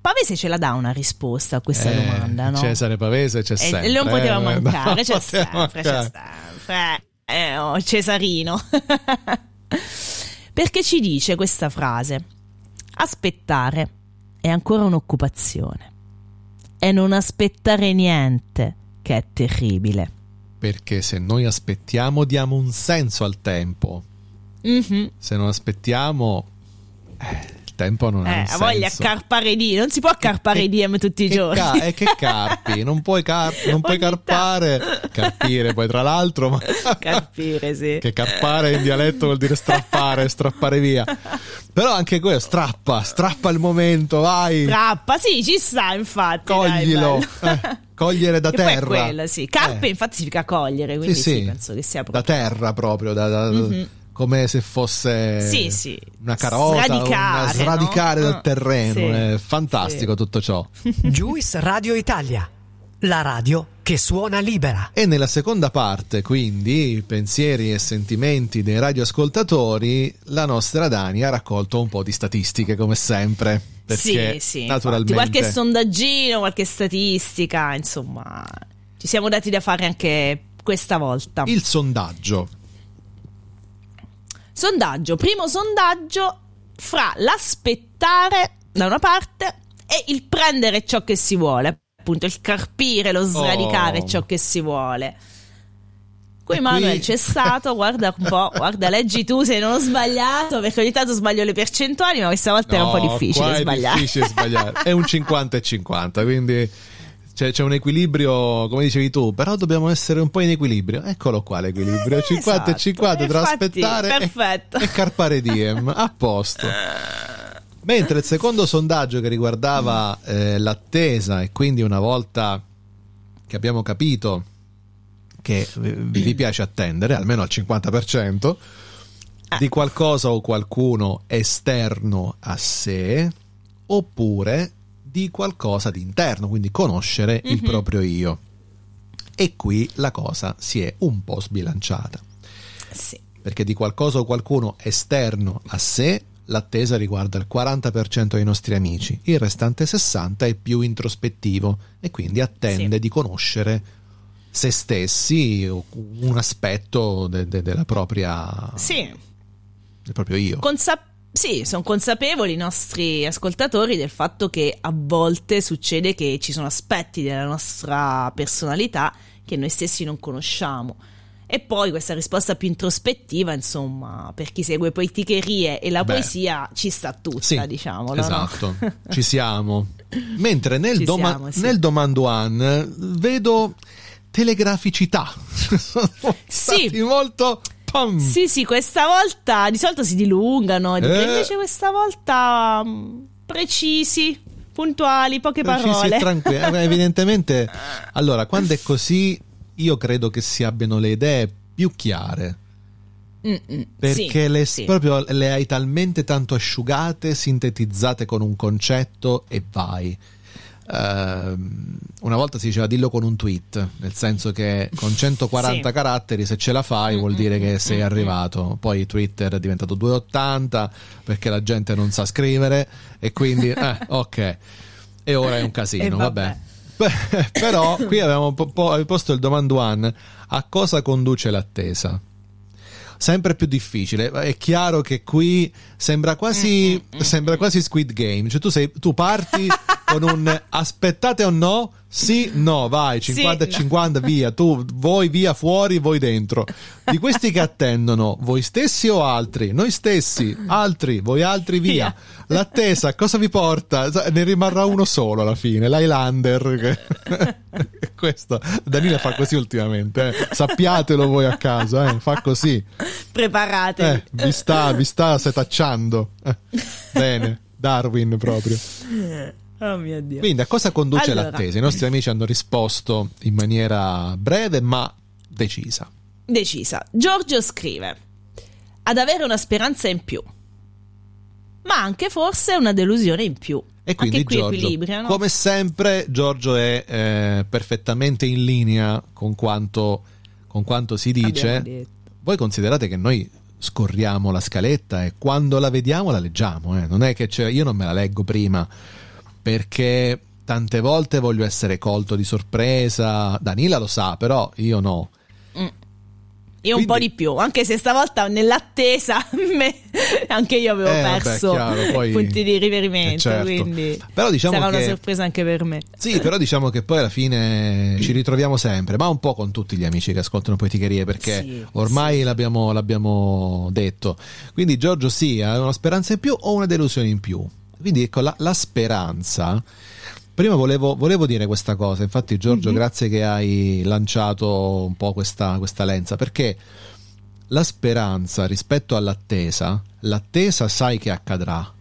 Pavese ce la dà una risposta a questa Eh, domanda, no? Cesare Pavese c'è E sempre. non poteva eh, mancare, non c'è [laughs] poteva sempre, c'è mancare. sempre. Eh, oh, Cesarino. [laughs] Perché ci dice questa frase? Aspettare è ancora un'occupazione. E non aspettare niente che è terribile. Perché se noi aspettiamo diamo un senso al tempo. Mhm. Se non aspettiamo, eh, il tempo non ha Eh, ha senso. voglia carpare i DM, non si può carpare i DM tutti i che giorni. ca- eh, che carpi, non puoi, car- non [laughs] puoi carpare, carpire poi tra l'altro, ma [laughs] Carpire, sì. che carpare in dialetto vuol dire strappare, [laughs] strappare via. Però anche quello, strappa, strappa il momento, vai, Trappa, sì, ci sta, infatti. coglilo, eh, cogliere da Che poi terra. quello, sì. Carpe Eh, infatti significa cogliere, quindi sì, sì, penso che sia da proprio... terra proprio, da- da- Mhm. Come se fosse Sì, sì. una carota, Sradicare, una sradicare no? dal terreno. sì. È fantastico tutto ciò. [laughs] Juice Radio Italia, la radio che suona libera. E nella seconda parte, quindi, pensieri e sentimenti dei radioascoltatori, la nostra Dani ha raccolto un po' di statistiche, come sempre. Perché sì, sì, naturalmente qualche sondaggino, qualche statistica, insomma, ci siamo dati da fare anche questa volta. il sondaggio. Sondaggio, primo sondaggio fra l'aspettare da una parte e il prendere ciò che si vuole, appunto il carpire, lo sradicare Oh. ciò che si vuole. Qui Manuel c'è stato, guarda un po', guarda, leggi tu se non ho sbagliato, perché ogni tanto sbaglio le percentuali, ma questa volta era un po' No, difficile è sbagliare. difficile sbagliare. È un 50 e 50, quindi c'è, c'è un equilibrio, come dicevi tu, però dobbiamo essere un po' in equilibrio. Eccolo qua l'equilibrio, 50 e esatto. 50 tra aspettare e- perfetto. e, carpare diem, a posto. Mentre il secondo sondaggio che riguardava eh, l'attesa e quindi una volta che abbiamo capito che eh, vi [clears throat] piace attendere, almeno al 50%, di qualcosa o qualcuno esterno a sé, oppure di qualcosa di interno, quindi conoscere il Mhm. proprio io. E qui la cosa si è un po' sbilanciata, Sì. perché di qualcosa o qualcuno esterno a sé l'attesa riguarda il 40% dei nostri amici, il restante 60% è più introspettivo e quindi attende Sì. di conoscere se stessi o un aspetto de- de- della propria Sì, del proprio io. Consa- sì, sono consapevoli i nostri ascoltatori del fatto che a volte succede che ci sono aspetti della nostra personalità che noi stessi non conosciamo. E poi questa risposta più introspettiva, insomma, per chi segue poeticherie e la Beh. poesia ci sta tutta, Sì, diciamo. no? esatto, [laughs] ci siamo. Mentre nel, Ci doma- siamo, sì. nel domanduan vedo telegraficità. [laughs] Sono Sì. molto pam. Sì, sì, questa volta di solito si dilungano, Eh. invece questa volta mm, precisi, puntuali, poche precisi e parole. tranquilli. Eh, [laughs] Evidentemente, allora, quando è così, io credo che si abbiano le idee più chiare. Mm, mm, Perché sì, le, sì. proprio le hai talmente tanto asciugate, sintetizzate con un concetto e vai. Ehm, una volta si diceva dillo con un tweet, nel senso che con 140 Sì. caratteri se ce la fai vuol Mm, dire che sei arrivato. Poi Twitter è diventato 280 perché la gente non sa scrivere e quindi [laughs] eh, ok. E ora è un casino, vabbè. vabbè. [laughs] Però qui avevamo po- po- posto il domando one a cosa conduce l'attesa? Sempre più difficile. È chiaro che qui sembra quasi, Mm, sembra quasi Squid Game. Cioè, tu, sei, tu parti [laughs] con un aspettate o no? Sì, no, vai, Sì, 50 e no. 50, via. Tu, voi via fuori, voi dentro. Di questi che attendono, voi stessi o altri? Noi stessi, altri, voi altri, via. L'attesa cosa vi porta? Ne rimarrà uno solo alla fine, l'Highlander. [laughs] Questo, Danila fa così ultimamente, eh. sappiatelo voi a casa, eh. fa così. Preparatevi. Eh, vi sta, vi sta setacciando. Eh, Bene, Darwin proprio. Oh mio Dio. Quindi a cosa conduce Allora. l'attesa? I nostri amici hanno risposto in maniera breve ma decisa. Decisa. Giorgio scrive: Ad avere una speranza in più, ma anche forse una delusione in più. E quindi Giorgio, equilibrio, no? come sempre, Giorgio è eh, perfettamente in linea con quanto, con quanto si dice. Voi considerate che noi scorriamo la scaletta e quando la vediamo la leggiamo, eh. non è che c'è, io non me la leggo prima perché tante volte voglio essere colto di sorpresa. Danila lo sa, però io no. Io un Quindi- po' di più, anche se stavolta nell'attesa [laughs] me- anche io avevo Eh, vabbè, perso chiaro, poi- [laughs] punti di riferimento, Eh, certo. quindi Però diciamo sarà che- una sorpresa anche per me. Sì, però diciamo che poi alla fine ci ritroviamo sempre, ma un po' con tutti gli amici che ascoltano Poeticherie, perché Sì, ormai sì. l'abbiamo, l'abbiamo detto. Quindi Giorgio sì, ha una speranza in più o una delusione in più. Quindi ecco, la, la speranza... Prima volevo, volevo dire questa cosa, infatti Giorgio, Mhm. grazie che hai lanciato un po' questa, questa lenza, perché la speranza rispetto all'attesa, l'attesa sai che accadrà,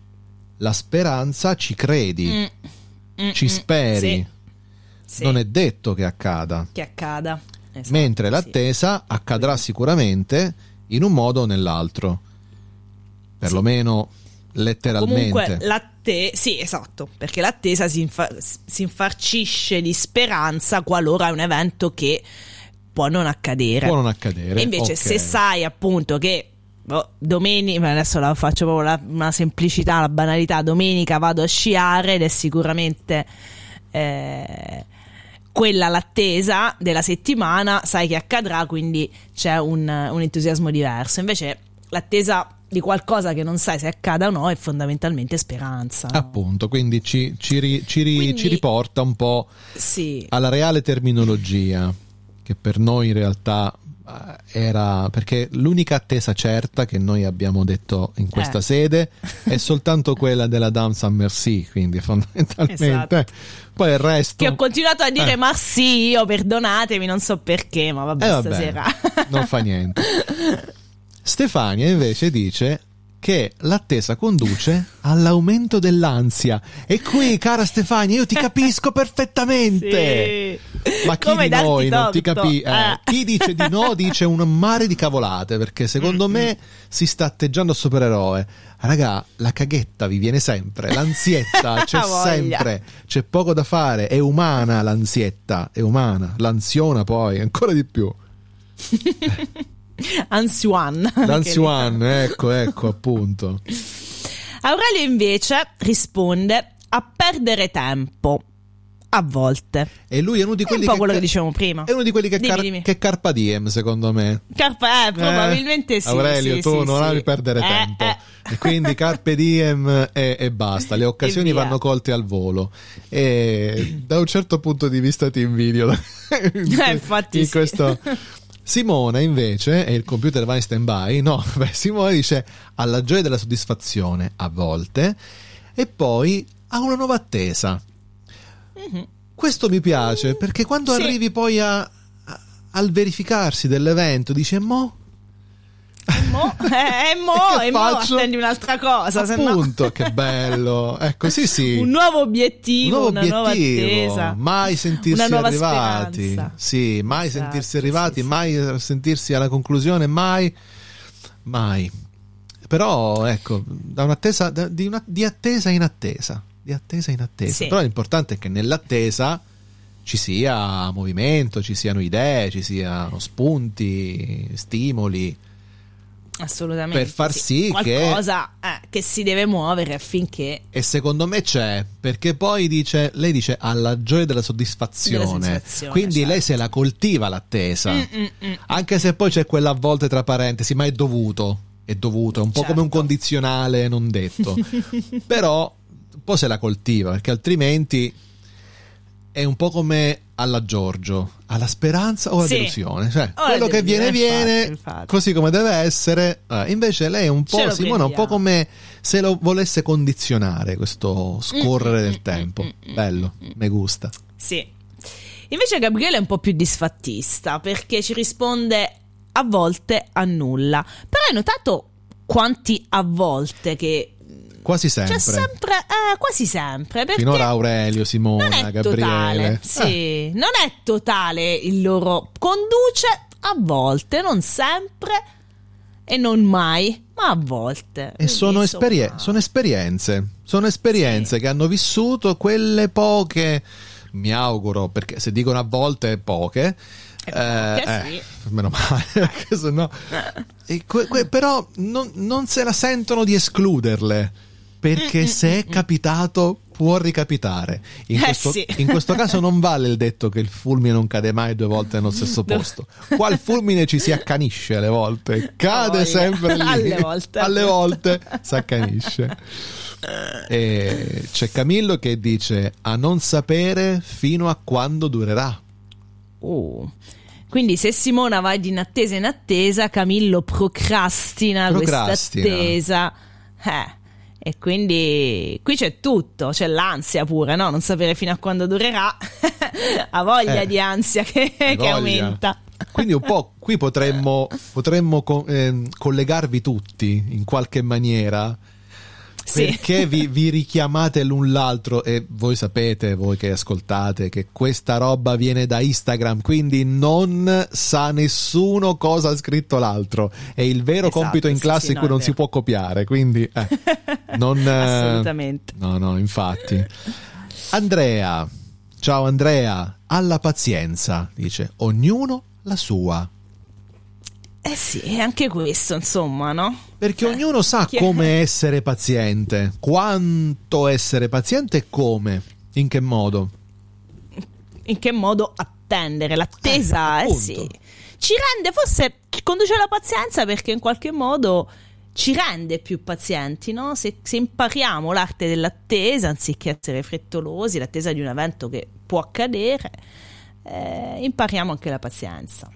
la speranza ci credi, Mm, mm, ci mm, speri, sì, sì, non è detto che accada. che accada. Esatto, Mentre sì. l'attesa accadrà sicuramente in un modo o nell'altro, perlomeno letteralmente. Comunque l'attesa, sì, esatto, perché l'attesa si, infa- si infarcisce di speranza qualora è un evento che può non accadere. Può non accadere. E invece ok. se sai appunto che boh, domenica, adesso la faccio proprio la, una semplicità, la banalità, domenica vado a sciare ed è sicuramente eh, quella l'attesa della settimana, sai che accadrà, quindi c'è un, un entusiasmo diverso. Invece l'attesa di qualcosa che non sai se accada o no è fondamentalmente speranza. no? Appunto, quindi ci, ci ri- ci ri- Quindi- ci riporta un po' Sì. alla reale terminologia, che per noi in realtà eh, era perché l'unica attesa certa che noi abbiamo detto in questa Eh. sede [laughs] è soltanto quella della Dame San Merci, quindi fondamentalmente Esatto. poi il resto Che ho continuato a dire Eh. ma sì, io perdonatemi, non so perché, ma vabbè, Eh, vabbè, stasera. non fa niente. [laughs] Stefania invece dice che l'attesa conduce all'aumento dell'ansia. E qui, cara Stefania, io ti capisco [laughs] perfettamente. Sì. Ma chi Come di noi non ti capisce? Eh. Chi dice di no [laughs] dice un mare di cavolate perché secondo me si sta atteggiando a supereroe. Raga, la caghetta vi viene sempre, l'ansietta [laughs] c'è sempre, c'è poco da fare, è umana l'ansietta, è umana, l'ansiona poi, ancora di più. Ansiwan. L'ansiwan, [laughs] ecco, ecco, appunto. Aurelio invece risponde a perdere tempo. A volte. E lui è uno di È quelli un po' che quello che dicevamo prima. è uno di quelli che, Dimmi, car- dimmi. che carpa diem, secondo me. Carpa, eh, probabilmente Eh, sì. Aurelio, sì, tu sì, non sì. ami perdere Eh, tempo. eh. E quindi carpe diem e, e basta. Le occasioni vanno colte al volo. E da un certo punto di vista ti invidio. in, [laughs] Eh, infatti in questo. Simona invece, e il computer va in stand by, no, [laughs] beh, Simona dice alla gioia della soddisfazione a volte e poi ha una nuova attesa. Mhm. Questo mi piace perché quando Sì. arrivi poi a- a- al verificarsi dell'evento dici mo Mo, [laughs] eh, mo, e mo attendi un'altra cosa. se no- appunto che bello ecco sì sì [laughs] Un nuovo obiettivo, nuovo una nuova obiettivo attesa. mai sentirsi nuova arrivati speranza. sì mai Esatto, sentirsi arrivati sì, sì. mai sentirsi alla conclusione mai mai però ecco da un'attesa da- di, una- di attesa in attesa di attesa in attesa Sì. però l'importante è che nell'attesa ci sia movimento ci siano idee ci siano spunti stimoli Assolutamente. Per far sì, che... Qualcosa eh, che si deve muovere affinché... E secondo me c'è, perché poi dice, lei dice alla gioia della soddisfazione. Della Quindi certo. lei se la coltiva l'attesa. Mm, mm, mm. Anche se poi c'è quella a volte tra parentesi, ma è dovuto. È dovuto, è un po' Certo. come un condizionale non detto. [laughs] Però un po' se la coltiva, perché altrimenti è un po' come alla Giorgio, alla speranza o alla Sì. delusione. Cioè, O alla quello che viene viene, infatti, infatti. così come deve essere. Eh, invece lei è un po', Simona, un po' come se lo volesse condizionare questo scorrere Mm, mm, del mm, tempo. mm, mm, Bello, mi gusta. Sì. Invece Gabriele è un po' più disfattista perché ci risponde a volte a nulla. Però hai notato quanti a volte che Quasi sempre. c'è sempre, eh, quasi sempre. Perché Finora Aurelio, Simona, è Gabriele. totale. Eh, Sì, non è totale il loro conduce a volte, non sempre e non mai, ma a volte. E sono, esperie- sono esperienze, sono esperienze Sì. che hanno vissuto quelle poche, mi auguro, perché se dicono a volte poche, Eh, poche, eh, meno male, [laughs] perché sennò- e que- que- però non, non se la sentono di escluderle, perché se è capitato può ricapitare. In, Mm, Eh, questo, sì. in questo caso non [laughs] vale il detto che il fulmine non cade mai due volte nello stesso posto. Qua il fulmine ci si accanisce alle volte, [laughs] cade voglia. sempre lì. Alle volte. [laughs] Alle volte si accanisce. E c'è Camillo che dice a non sapere fino a quando durerà. Oh. Quindi se Simona va di in attesa in attesa, Camillo procrastina, questa Procrastina. attesa. Eh. E quindi qui c'è tutto, c'è l'ansia pure, no? Non sapere fino a quando durerà. [laughs] ha voglia Eh. di ansia che, che aumenta. Quindi un po' qui potremmo, potremmo co- ehm, collegarvi tutti in qualche maniera. Sì. Perché vi, vi richiamate l'un l'altro e voi sapete, voi che ascoltate, che questa roba viene da Instagram, quindi non sa nessuno cosa ha scritto l'altro. È il vero Esatto, compito in sì, classe sì, in cui no, non si può copiare, quindi eh, non... eh, Assolutamente. No, no, infatti. Andrea, ciao Andrea, alla pazienza, dice, ognuno la sua. Eh sì, è anche questo, insomma, no? Perché ognuno sa come essere paziente, quanto essere paziente e come, in che modo. in che modo attendere l'attesa, Eh, eh, sì. Ci rende, forse conduce alla pazienza perché in qualche modo ci rende più pazienti, no? Se, se impariamo l'arte dell'attesa anziché essere frettolosi, l'attesa di un evento che può accadere, eh, impariamo anche la pazienza.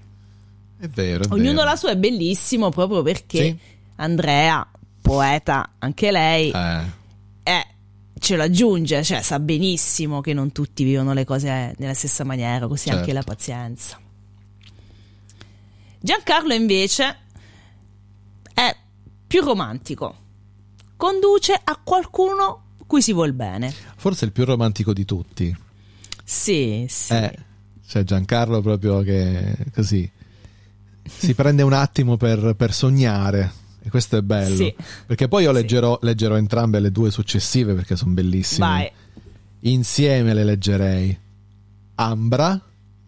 È vero, è Ognuno vero. la sua è bellissimo proprio perché Sì. Andrea, poeta anche lei, Eh, eh, ce lo aggiunge, cioè sa benissimo che non tutti vivono le cose nella stessa maniera, così Certo. anche la pazienza. Giancarlo invece è più romantico, conduce a qualcuno cui si vuol bene. forse il più romantico di tutti. Sì, sì. Eh, c'è Giancarlo proprio che così si prende un attimo per, per sognare. E questo è bello. Sì. Perché poi io Sì. leggerò, leggerò entrambe le due successive perché sono bellissime. Vai. Insieme le leggerei. Ambra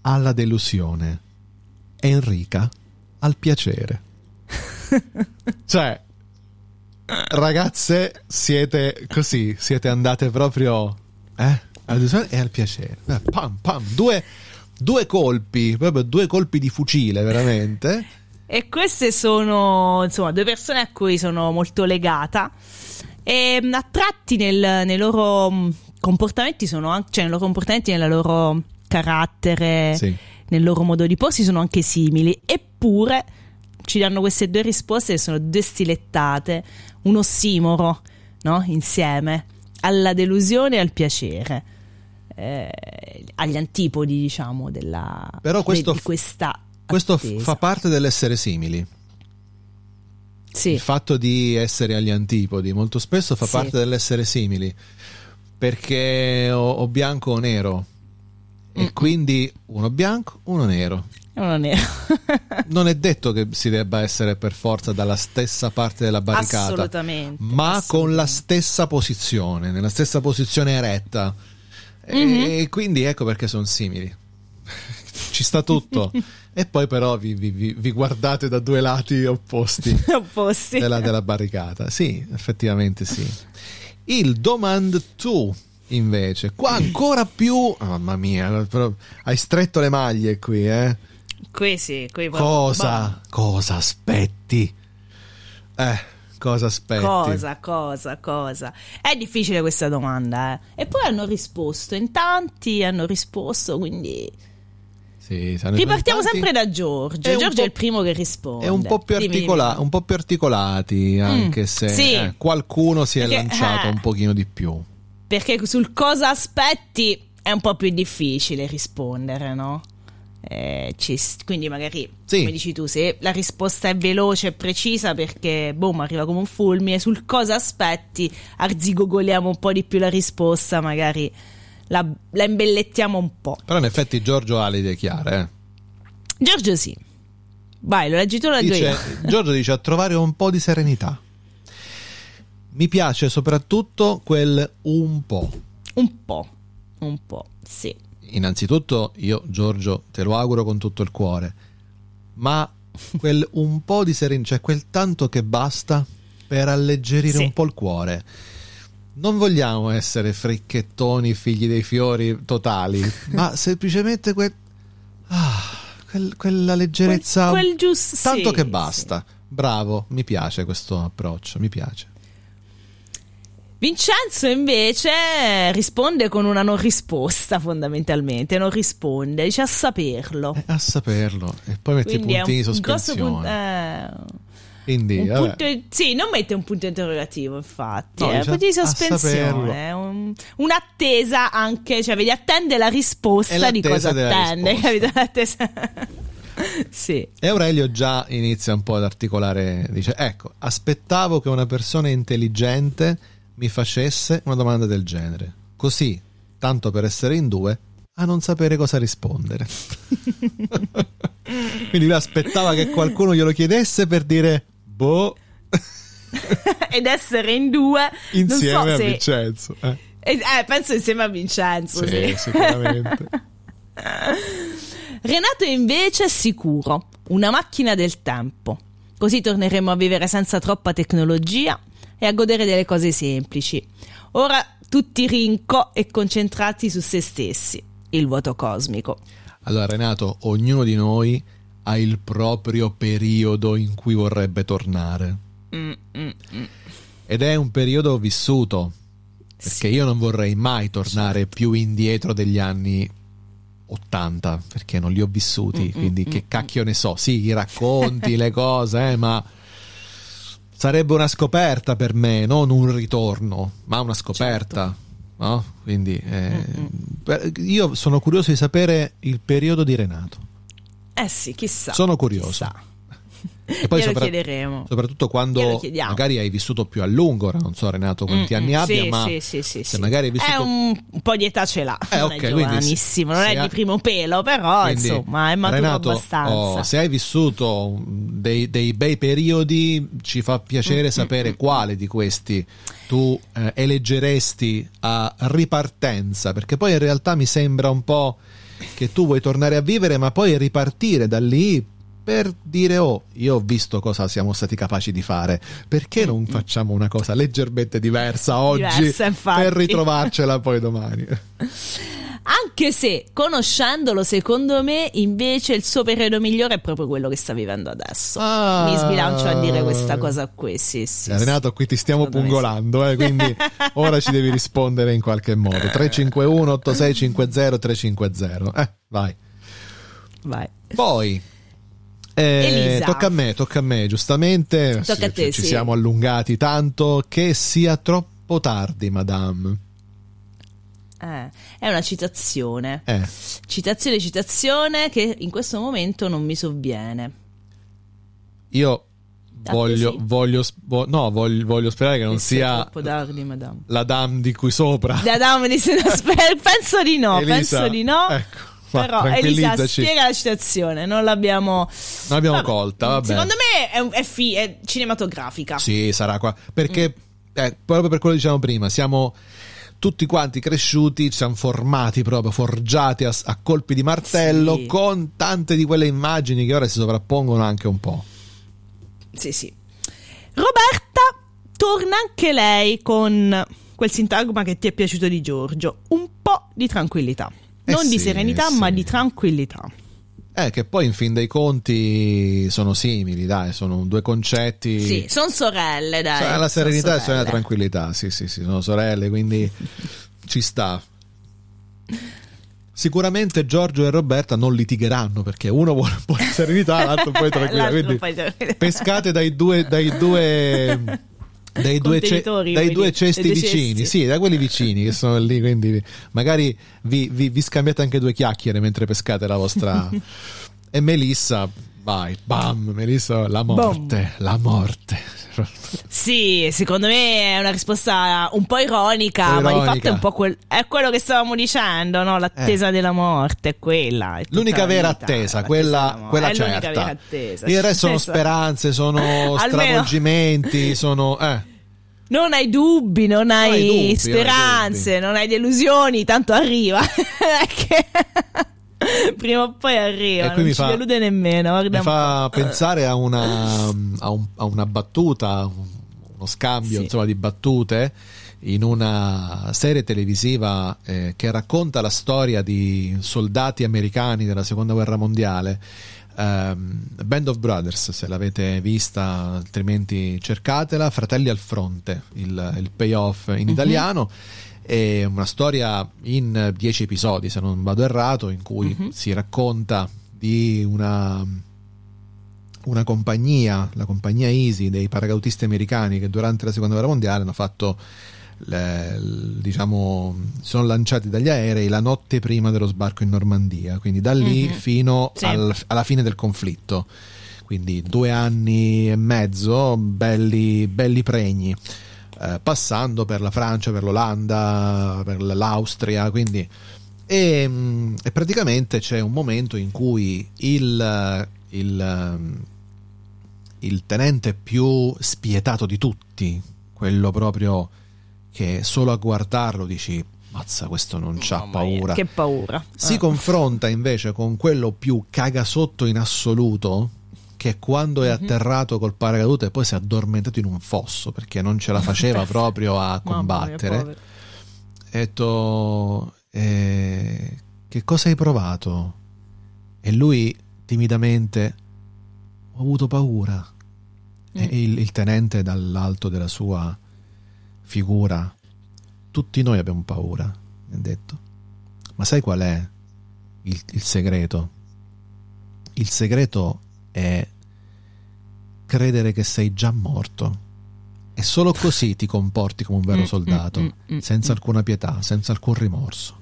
alla delusione. Enrica al piacere. [laughs] cioè, ragazze, siete così, siete andate proprio eh, alla delusione e al piacere. Pam, pam, due, due colpi, proprio due colpi di fucile, veramente. [laughs] E queste sono insomma due persone a cui sono molto legata e a tratti nel- nei loro comportamenti sono anche, cioè nei loro comportamenti, nel loro carattere, Sì. nel loro modo di porsi sono anche simili, eppure ci danno queste due risposte che sono due stilettate, un ossimoro, no? Insieme, alla delusione e al piacere. Eh, agli antipodi, diciamo, della Però questo di f- questa Questo attesa. fa parte dell'essere simili. Sì. Il fatto di essere agli antipodi molto spesso fa Sì. parte dell'essere simili. Perché o, o bianco o nero. E Mm-mm. quindi uno bianco, uno nero. Non è [laughs] Non è detto che si debba essere per forza dalla stessa parte della barricata, assolutamente. ma con la assolutamente. stessa posizione, nella stessa posizione eretta. Mhm. E quindi ecco perché sono simili. [laughs] Ci sta tutto. e poi però vi, vi- vi- guardate da due lati opposti [laughs] Opposti. della, della barricata. Sì, effettivamente sì. Il Domand 2 invece, qua ancora più... oh, mamma mia, però hai stretto le maglie qui, eh? Qui sì, qui Cosa? Cosa aspetti? Eh, cosa aspetti? Cosa, cosa, cosa? È difficile questa domanda, eh. E poi hanno risposto, in tanti hanno risposto, quindi... Sì, Ripartiamo sempre da Giorgio. È Giorgio è il primo che risponde. È un po' più, articola- un po' più articolati, anche Mm, se sì. eh, qualcuno si è Perché, lanciato eh. un pochino di più. Perché sul cosa aspetti è un po' più difficile rispondere, no? Eh, ci quindi magari, Sì. come dici tu, se la risposta è veloce e precisa perché, boom, arriva come un fulmine, sul cosa aspetti arzigogoliamo un po' di più la risposta, magari la, la imbellettiamo un po'. Però in effetti Giorgio ha le idee chiare. eh. Giorgio sì. Vai, lo leggi tu lo leggo Dice, io? [laughs] Giorgio dice a trovare un po' di serenità. Mi piace soprattutto quel un po'. Un po', un po', sì. Innanzitutto io Giorgio te lo auguro con tutto il cuore, ma quel [laughs] un po' di serenità, cioè quel tanto che basta per alleggerire Sì. un po' il cuore. Non vogliamo essere fricchettoni, figli dei fiori totali, [laughs] ma semplicemente quel, ah, quel- quella leggerezza, Quel, quel giusto, tanto sì, che sì. basta. Bravo, mi piace questo approccio, mi piace. Vincenzo invece risponde con una non risposta fondamentalmente, non risponde, dice a saperlo. Eh, a saperlo, e poi metti i Quindi è puntini un, di sospensione. eh, Quindi, punto- sì, non mette un punto interrogativo, infatti, No, è un dice punto di sospensione, un- un'attesa anche, cioè vedi, attende la risposta di cosa attende, capito? L'attesa- [laughs] sì. E Aurelio già inizia un po' ad articolare, dice, ecco, aspettavo che una persona intelligente mi facesse una domanda del genere. Così, tanto per essere in due, a non sapere cosa rispondere. [laughs] Quindi lui aspettava che qualcuno glielo chiedesse per dire, boh, [laughs] Ed essere in due insieme so a se- Vincenzo. Eh, Eh, eh, penso insieme a Vincenzo. sì, sì. sicuramente. [laughs] Renato invece è sicuro, una macchina del tempo. Così torneremo a vivere senza troppa tecnologia e a godere delle cose semplici. Ora tutti rinco e concentrati su se stessi, il vuoto cosmico. Allora, Renato, ognuno di noi ha il proprio periodo in cui vorrebbe tornare. Mm, mm, mm. Ed è un periodo vissuto, perché io non vorrei mai tornare più indietro degli anni 80, perché non li ho vissuti, quindi che cacchio ne so, sì, i racconti, le cose, eh, ma sarebbe una scoperta per me, non un ritorno, ma una scoperta. No? Quindi eh, io sono curioso di sapere il periodo di Renato. Eh sì, chissà. Sono curioso. chissà. E poi sopra- chiederemo. soprattutto quando magari hai vissuto più a lungo, ora non so Renato quanti Mm, anni mm, abbia, sì, ma sì, sì, sì, se sì. magari hai vissuto È un, un po' di età ce l'ha. Eh, non ok, è giovanissimo, non è ha- di primo pelo, però Quindi, insomma è maturo Renato, abbastanza. oh, se hai vissuto dei, dei bei periodi, ci fa Mm, piacere sapere quale di questi tu eh, eleggeresti a ripartenza, perché poi in realtà mi sembra un po' che tu vuoi tornare a vivere, ma poi ripartire da lì per dire oh, io ho visto cosa siamo stati capaci di fare, perché non facciamo una cosa leggermente diversa oggi Diversa, per ritrovarcela poi domani? [laughs] Anche se, conoscendolo, secondo me, invece il suo periodo migliore è proprio quello che sta vivendo adesso. Ah. Mi sbilancio a dire questa cosa qui, sì, sì. Renato, qui ti stiamo Secondo pungolando, eh, quindi [laughs] ora ci devi rispondere in qualche modo. 351 8650 350. Eh, vai. Vai. Poi eh, tocca a me, tocca a me, giustamente. Tocca a te, ci sì. siamo allungati tanto che sia troppo tardi, madame. Eh, è una citazione. Eh, Citazione, citazione che in questo momento non mi sovviene. io voglio, sì. voglio, vo- no, voglio, voglio sperare che non Che sia madame. la dame di qui sopra. Da dame di [laughs] penso di no, Elisa, penso di no. ecco, va, Però Elisa spiega la citazione, non l'abbiamo Non l'abbiamo Vabbè, colta, vabbè. Secondo me è, è fi- è cinematografica. Sì, sarà qua. Perché, Mm. eh, proprio per quello che dicevamo prima, siamo tutti quanti cresciuti, ci siamo formati proprio, forgiati a, a colpi di martello Sì. con tante di quelle immagini che ora si sovrappongono anche un po'. Sì, sì. Roberta torna anche lei con quel sintagma che ti è piaciuto di Giorgio, un po' di tranquillità. Eh Non di sì, serenità, eh ma sì. di tranquillità. Eh, che poi in fin dei conti sono simili, dai, sono due concetti. Sì, sono sorelle, dai. Cioè, la serenità e la tranquillità, sì, sì, sì, sono sorelle, quindi [laughs] ci sta. Sicuramente Giorgio e Roberta non litigheranno perché uno vuole un po' di serenità, l'altro poi [laughs] tranquilla. L'altro Quindi poi pescate dai due, dai due, [laughs] dai due, ce- dai due cesti vicini, sì, da quelli vicini che sono lì. Quindi magari vi, vi- vi scambiate anche due chiacchiere mentre pescate la vostra. [laughs] e Melissa, vai, bam, Melissa, la morte, la morte. Sì, secondo me è una risposta un po' ironica, po' ma di ironica. fatto è un po' quel- è quello che stavamo dicendo, no? L'attesa della morte, è quella. è L'unica vera vita, attesa, quella, quella certa. vera attesa. Il resto sono Esatto. speranze, sono [laughs] stravolgimenti, sono... Eh. Non hai dubbi, non hai, hai dubbi, non hai speranze, non hai delusioni, tanto arriva. [laughs] Prima o poi arriva, E non mi ci fa- delude nemmeno. guarda Mi fa pensare a una, [laughs] a un- a una battuta, un- uno scambio Sì. insomma, di battute in una serie televisiva eh, che racconta la storia di soldati americani della seconda guerra mondiale. Ehm, Band of Brothers, se l'avete vista, altrimenti cercatela. Fratelli al fronte, il, il payoff in Mhm. italiano. È una storia in dieci episodi, se non vado errato, in cui Mhm. si racconta di una, una compagnia, la compagnia Easy dei paracautisti americani che durante la seconda guerra mondiale hanno fatto le- diciamo sono lanciati dagli aerei la notte prima dello sbarco in Normandia quindi da lì Mhm. fino Sì. al- alla fine del conflitto quindi due anni e mezzo belli, belli pregni eh, passando per la Francia, per l'Olanda, per l'Austria, quindi e, mm, e praticamente c'è un momento in cui il, il, mm, il tenente più spietato di tutti, quello proprio che solo a guardarlo dici mazza questo non c'ha Mamma mia, paura Che paura. si Eh. confronta invece con quello più cagasotto in assoluto che quando è Mhm. atterrato col paracadute e poi si è addormentato in un fosso perché non ce la faceva [laughs] proprio a combattere. ha detto eh, che cosa hai provato? E lui timidamente ho avuto paura. E Mm. il, il tenente dall'alto della sua figura tutti noi abbiamo paura mi ha detto. Ma sai qual è il, il segreto? Il segreto è credere che sei già morto e solo così ti comporti come un vero Mm, soldato mm, mm, mm, senza alcuna pietà, senza alcun rimorso.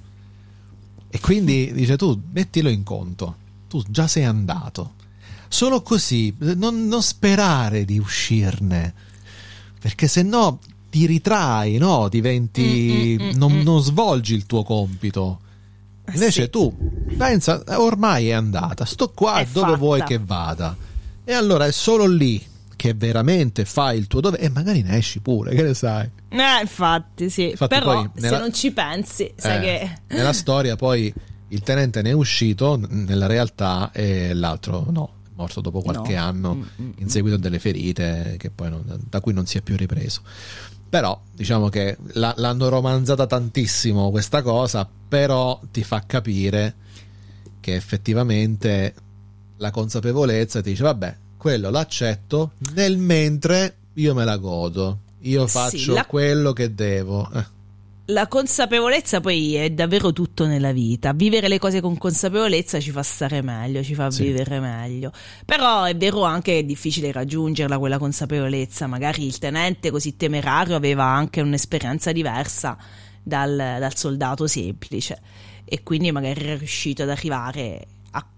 E quindi dice tu, mettilo in conto, tu già sei andato. Solo così, non, non sperare di uscirne, perché se no ti ritrai, no? Diventi, non, non svolgi il tuo compito. Eh Invece sì. tu pensa, eh, ormai è andata, sto qua È dove fatta. vuoi che vada. E allora è solo lì che veramente fai il tuo dovere e magari ne esci pure, che ne sai? Eh, infatti, sì. Infatti Però poi nella- se non ci pensi, sai Eh, che. nella [laughs] storia poi il tenente ne è uscito nella realtà e l'altro no, è morto dopo qualche No. anno Mm, mm, in seguito a delle ferite che poi non- da cui non si è più ripreso. Però diciamo che la- l'hanno romanzata tantissimo questa cosa, però ti fa capire che effettivamente la consapevolezza ti dice vabbè, quello l'accetto, nel mentre io me la godo, io Sì, faccio la- quello che devo. Eh. La consapevolezza poi è davvero tutto nella vita. Vivere le cose con consapevolezza ci fa stare meglio, ci fa Sì. vivere meglio. Però è vero anche che è difficile raggiungerla quella consapevolezza. Magari il tenente così temerario aveva anche un'esperienza diversa dal, dal soldato semplice e quindi magari era riuscito ad arrivare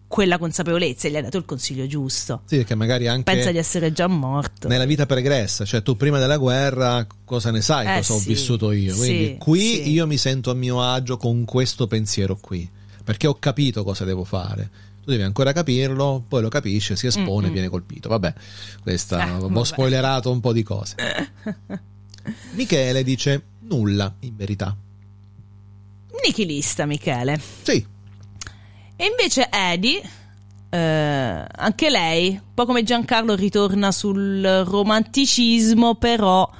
quella consapevolezza e gli ha dato il consiglio giusto. Sì, perché magari anche Pensa di essere già morto. nella vita pregressa, cioè tu prima della guerra cosa ne sai, Eh, cosa ho sì, vissuto io. Quindi sì, qui sì. io mi sento a mio agio con questo pensiero qui, perché ho capito cosa devo fare. Tu devi ancora capirlo, poi lo capisci, si espone e Mm-mm. viene colpito. Vabbè, questa Eh, ho vabbè. spoilerato un po' di cose. [laughs] Michele dice nulla, in verità. nichilista, Michele. Sì, E invece Edi, eh, anche lei, un po' come Giancarlo, ritorna sul romanticismo, però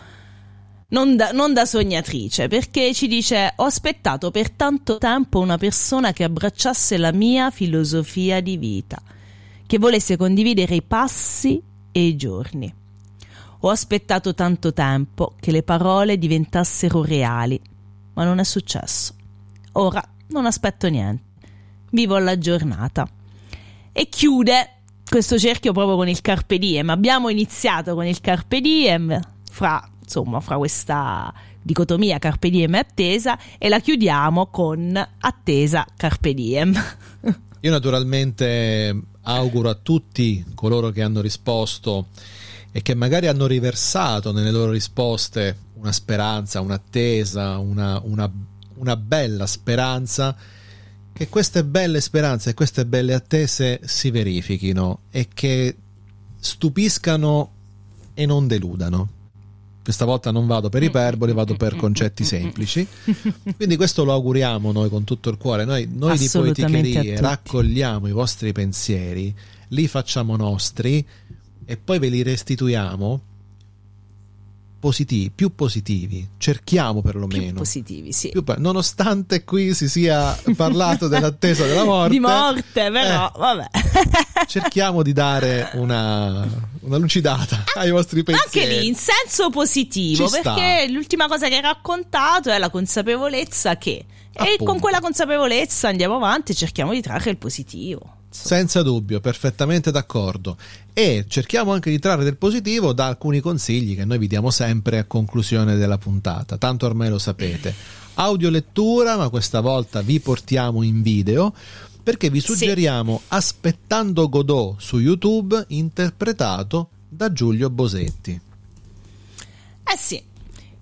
non da, non da sognatrice, perché ci dice: Ho aspettato per tanto tempo una persona che abbracciasse la mia filosofia di vita, che volesse condividere i passi e i giorni. Ho aspettato tanto tempo che le parole diventassero reali, ma non è successo. Ora non aspetto niente. Vivo la giornata. E chiude questo cerchio proprio con il Carpe Diem. Abbiamo iniziato con il Carpe Diem, fra, insomma, fra questa dicotomia Carpe Diem e attesa, e la chiudiamo con attesa Carpe Diem. [laughs] Io naturalmente auguro a tutti coloro che hanno risposto e che magari hanno riversato nelle loro risposte una speranza, un'attesa, una, una, una bella speranza, che queste belle speranze e queste belle attese si verifichino e che stupiscano e non deludano. Questa volta non vado per iperboli, vado per concetti [laughs] semplici. Quindi questo lo auguriamo noi con tutto il cuore. Noi, noi di Poeticherie raccogliamo i vostri pensieri, li facciamo nostri e poi ve li restituiamo positivi, più positivi. Cerchiamo Più perlomeno. positivi, sì. Più nonostante qui si sia parlato dell'attesa della morte, [laughs] Di morte, però, eh, vabbè. [laughs] cerchiamo di dare una, una lucidata ai vostri pensieri. Anche lì in senso positivo, Ci sta. perché l'ultima cosa che hai raccontato è la consapevolezza che. E Appunto. con quella consapevolezza andiamo avanti e cerchiamo di trarre il positivo. Insomma, Senza dubbio, perfettamente d'accordo. E cerchiamo anche di trarre del positivo da alcuni consigli che noi vi diamo sempre a conclusione della puntata. Tanto ormai lo sapete. [clears throat] Audiolettura, ma questa volta vi portiamo in video perché vi Sì. suggeriamo Aspettando Godot su YouTube interpretato da Giulio Bosetti. Eh sì,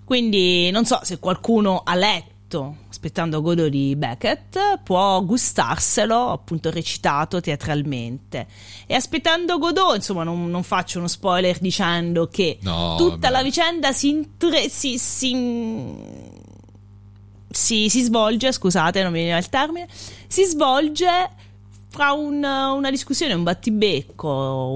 quindi non so se qualcuno ha letto Aspettando Godot di Beckett, può gustarselo appunto recitato teatralmente. E Aspettando Godot, insomma, non, non faccio uno spoiler dicendo che No, tutta vabbè. la vicenda si, intre- si, si, si- si svolge, scusate, non mi veniva il termine, si svolge fra un- una discussione, un battibecco,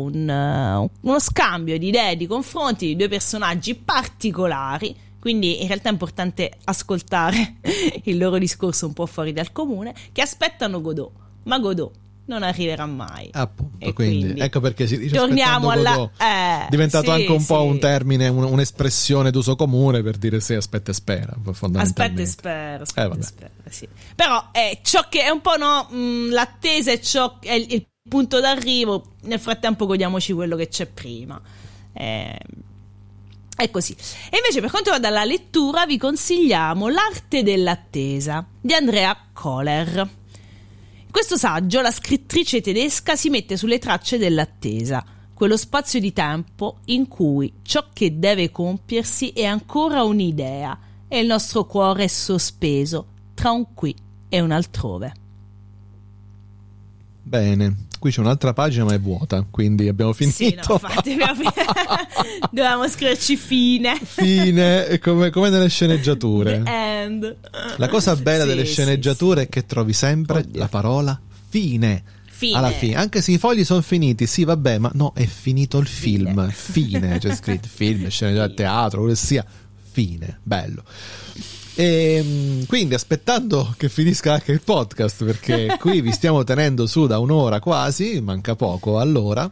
un, uno scambio di idee, di confronti di due personaggi particolari. Quindi in realtà è importante ascoltare [laughs] il loro discorso un po' fuori dal comune, che aspettano Godot, ma Godot non arriverà mai. Appunto, E quindi, quindi ecco perché si dice torniamo alla- Godot. eh, diventato sì, anche un po' sì. un termine, un- un'espressione d'uso comune per dire sì, aspetta e spera, Aspetta fondamentalmente. e aspetta Eh, vabbè. e spero, sì. Però è ciò che è un po' no, mh, l'attesa è ciò è il, il punto d'arrivo, nel frattempo godiamoci quello che c'è prima. Eh, è così. E invece per quanto riguarda la lettura vi consigliamo L'arte dell'attesa di Andrea Kohler. In questo saggio la scrittrice tedesca si mette sulle tracce dell'attesa, quello spazio di tempo in cui ciò che deve compiersi è ancora un'idea e il nostro cuore è sospeso tra un qui e un altrove. Bene, qui c'è un'altra pagina ma è vuota, quindi abbiamo finito. Sì, no, [laughs] infatti abbiamo- [laughs] dovevamo scriverci fine. Fine, come, come nelle sceneggiature. La cosa bella Sì, delle sì, sceneggiature è che trovi sempre Oddio. la parola fine. Fine. Alla fine, anche se i fogli sono finiti, sì, vabbè, ma no, è finito il film. Fine, c'è [laughs] scritto film, sceneggiatura, teatro, quello che sia. Fine, bello. E quindi aspettando che finisca anche il podcast, perché [laughs] qui vi stiamo tenendo su da un'ora quasi, manca poco all'ora.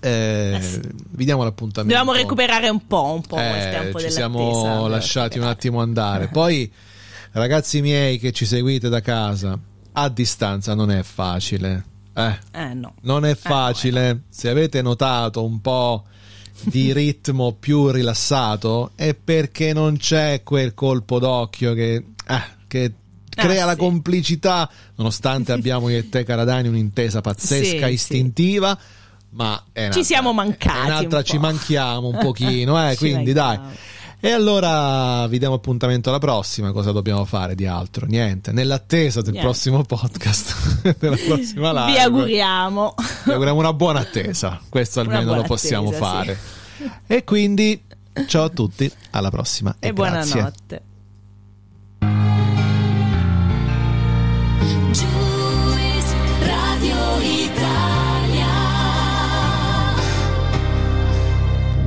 eh, Eh sì. Vi diamo l'appuntamento. Dovevamo recuperare un po', un po' il Eh, tempo ci siamo Dobbiamo lasciati un attimo andare. Poi, ragazzi miei che ci seguite da casa, a distanza non è facile. Eh, Eh no. non è facile. Se avete notato un po' di ritmo più rilassato, è perché non c'è quel colpo d'occhio che, eh, che crea Ah, la sì. complicità, nonostante [laughs] abbiamo io e te, Caradani, un'intesa pazzesca, Sì, istintiva. Ma è un'altra- Ci siamo mancati un'altra, un ci manchiamo un pochino, [laughs] eh, quindi dai. E allora vi diamo appuntamento alla prossima. Cosa dobbiamo fare di altro? Niente. Nell'attesa del Niente. prossimo podcast, [laughs] della prossima live. Vi auguriamo. Vi auguriamo una buona attesa. Questo almeno lo possiamo attesa, fare. E quindi, ciao a tutti. Alla prossima. E, E grazie. buonanotte. giù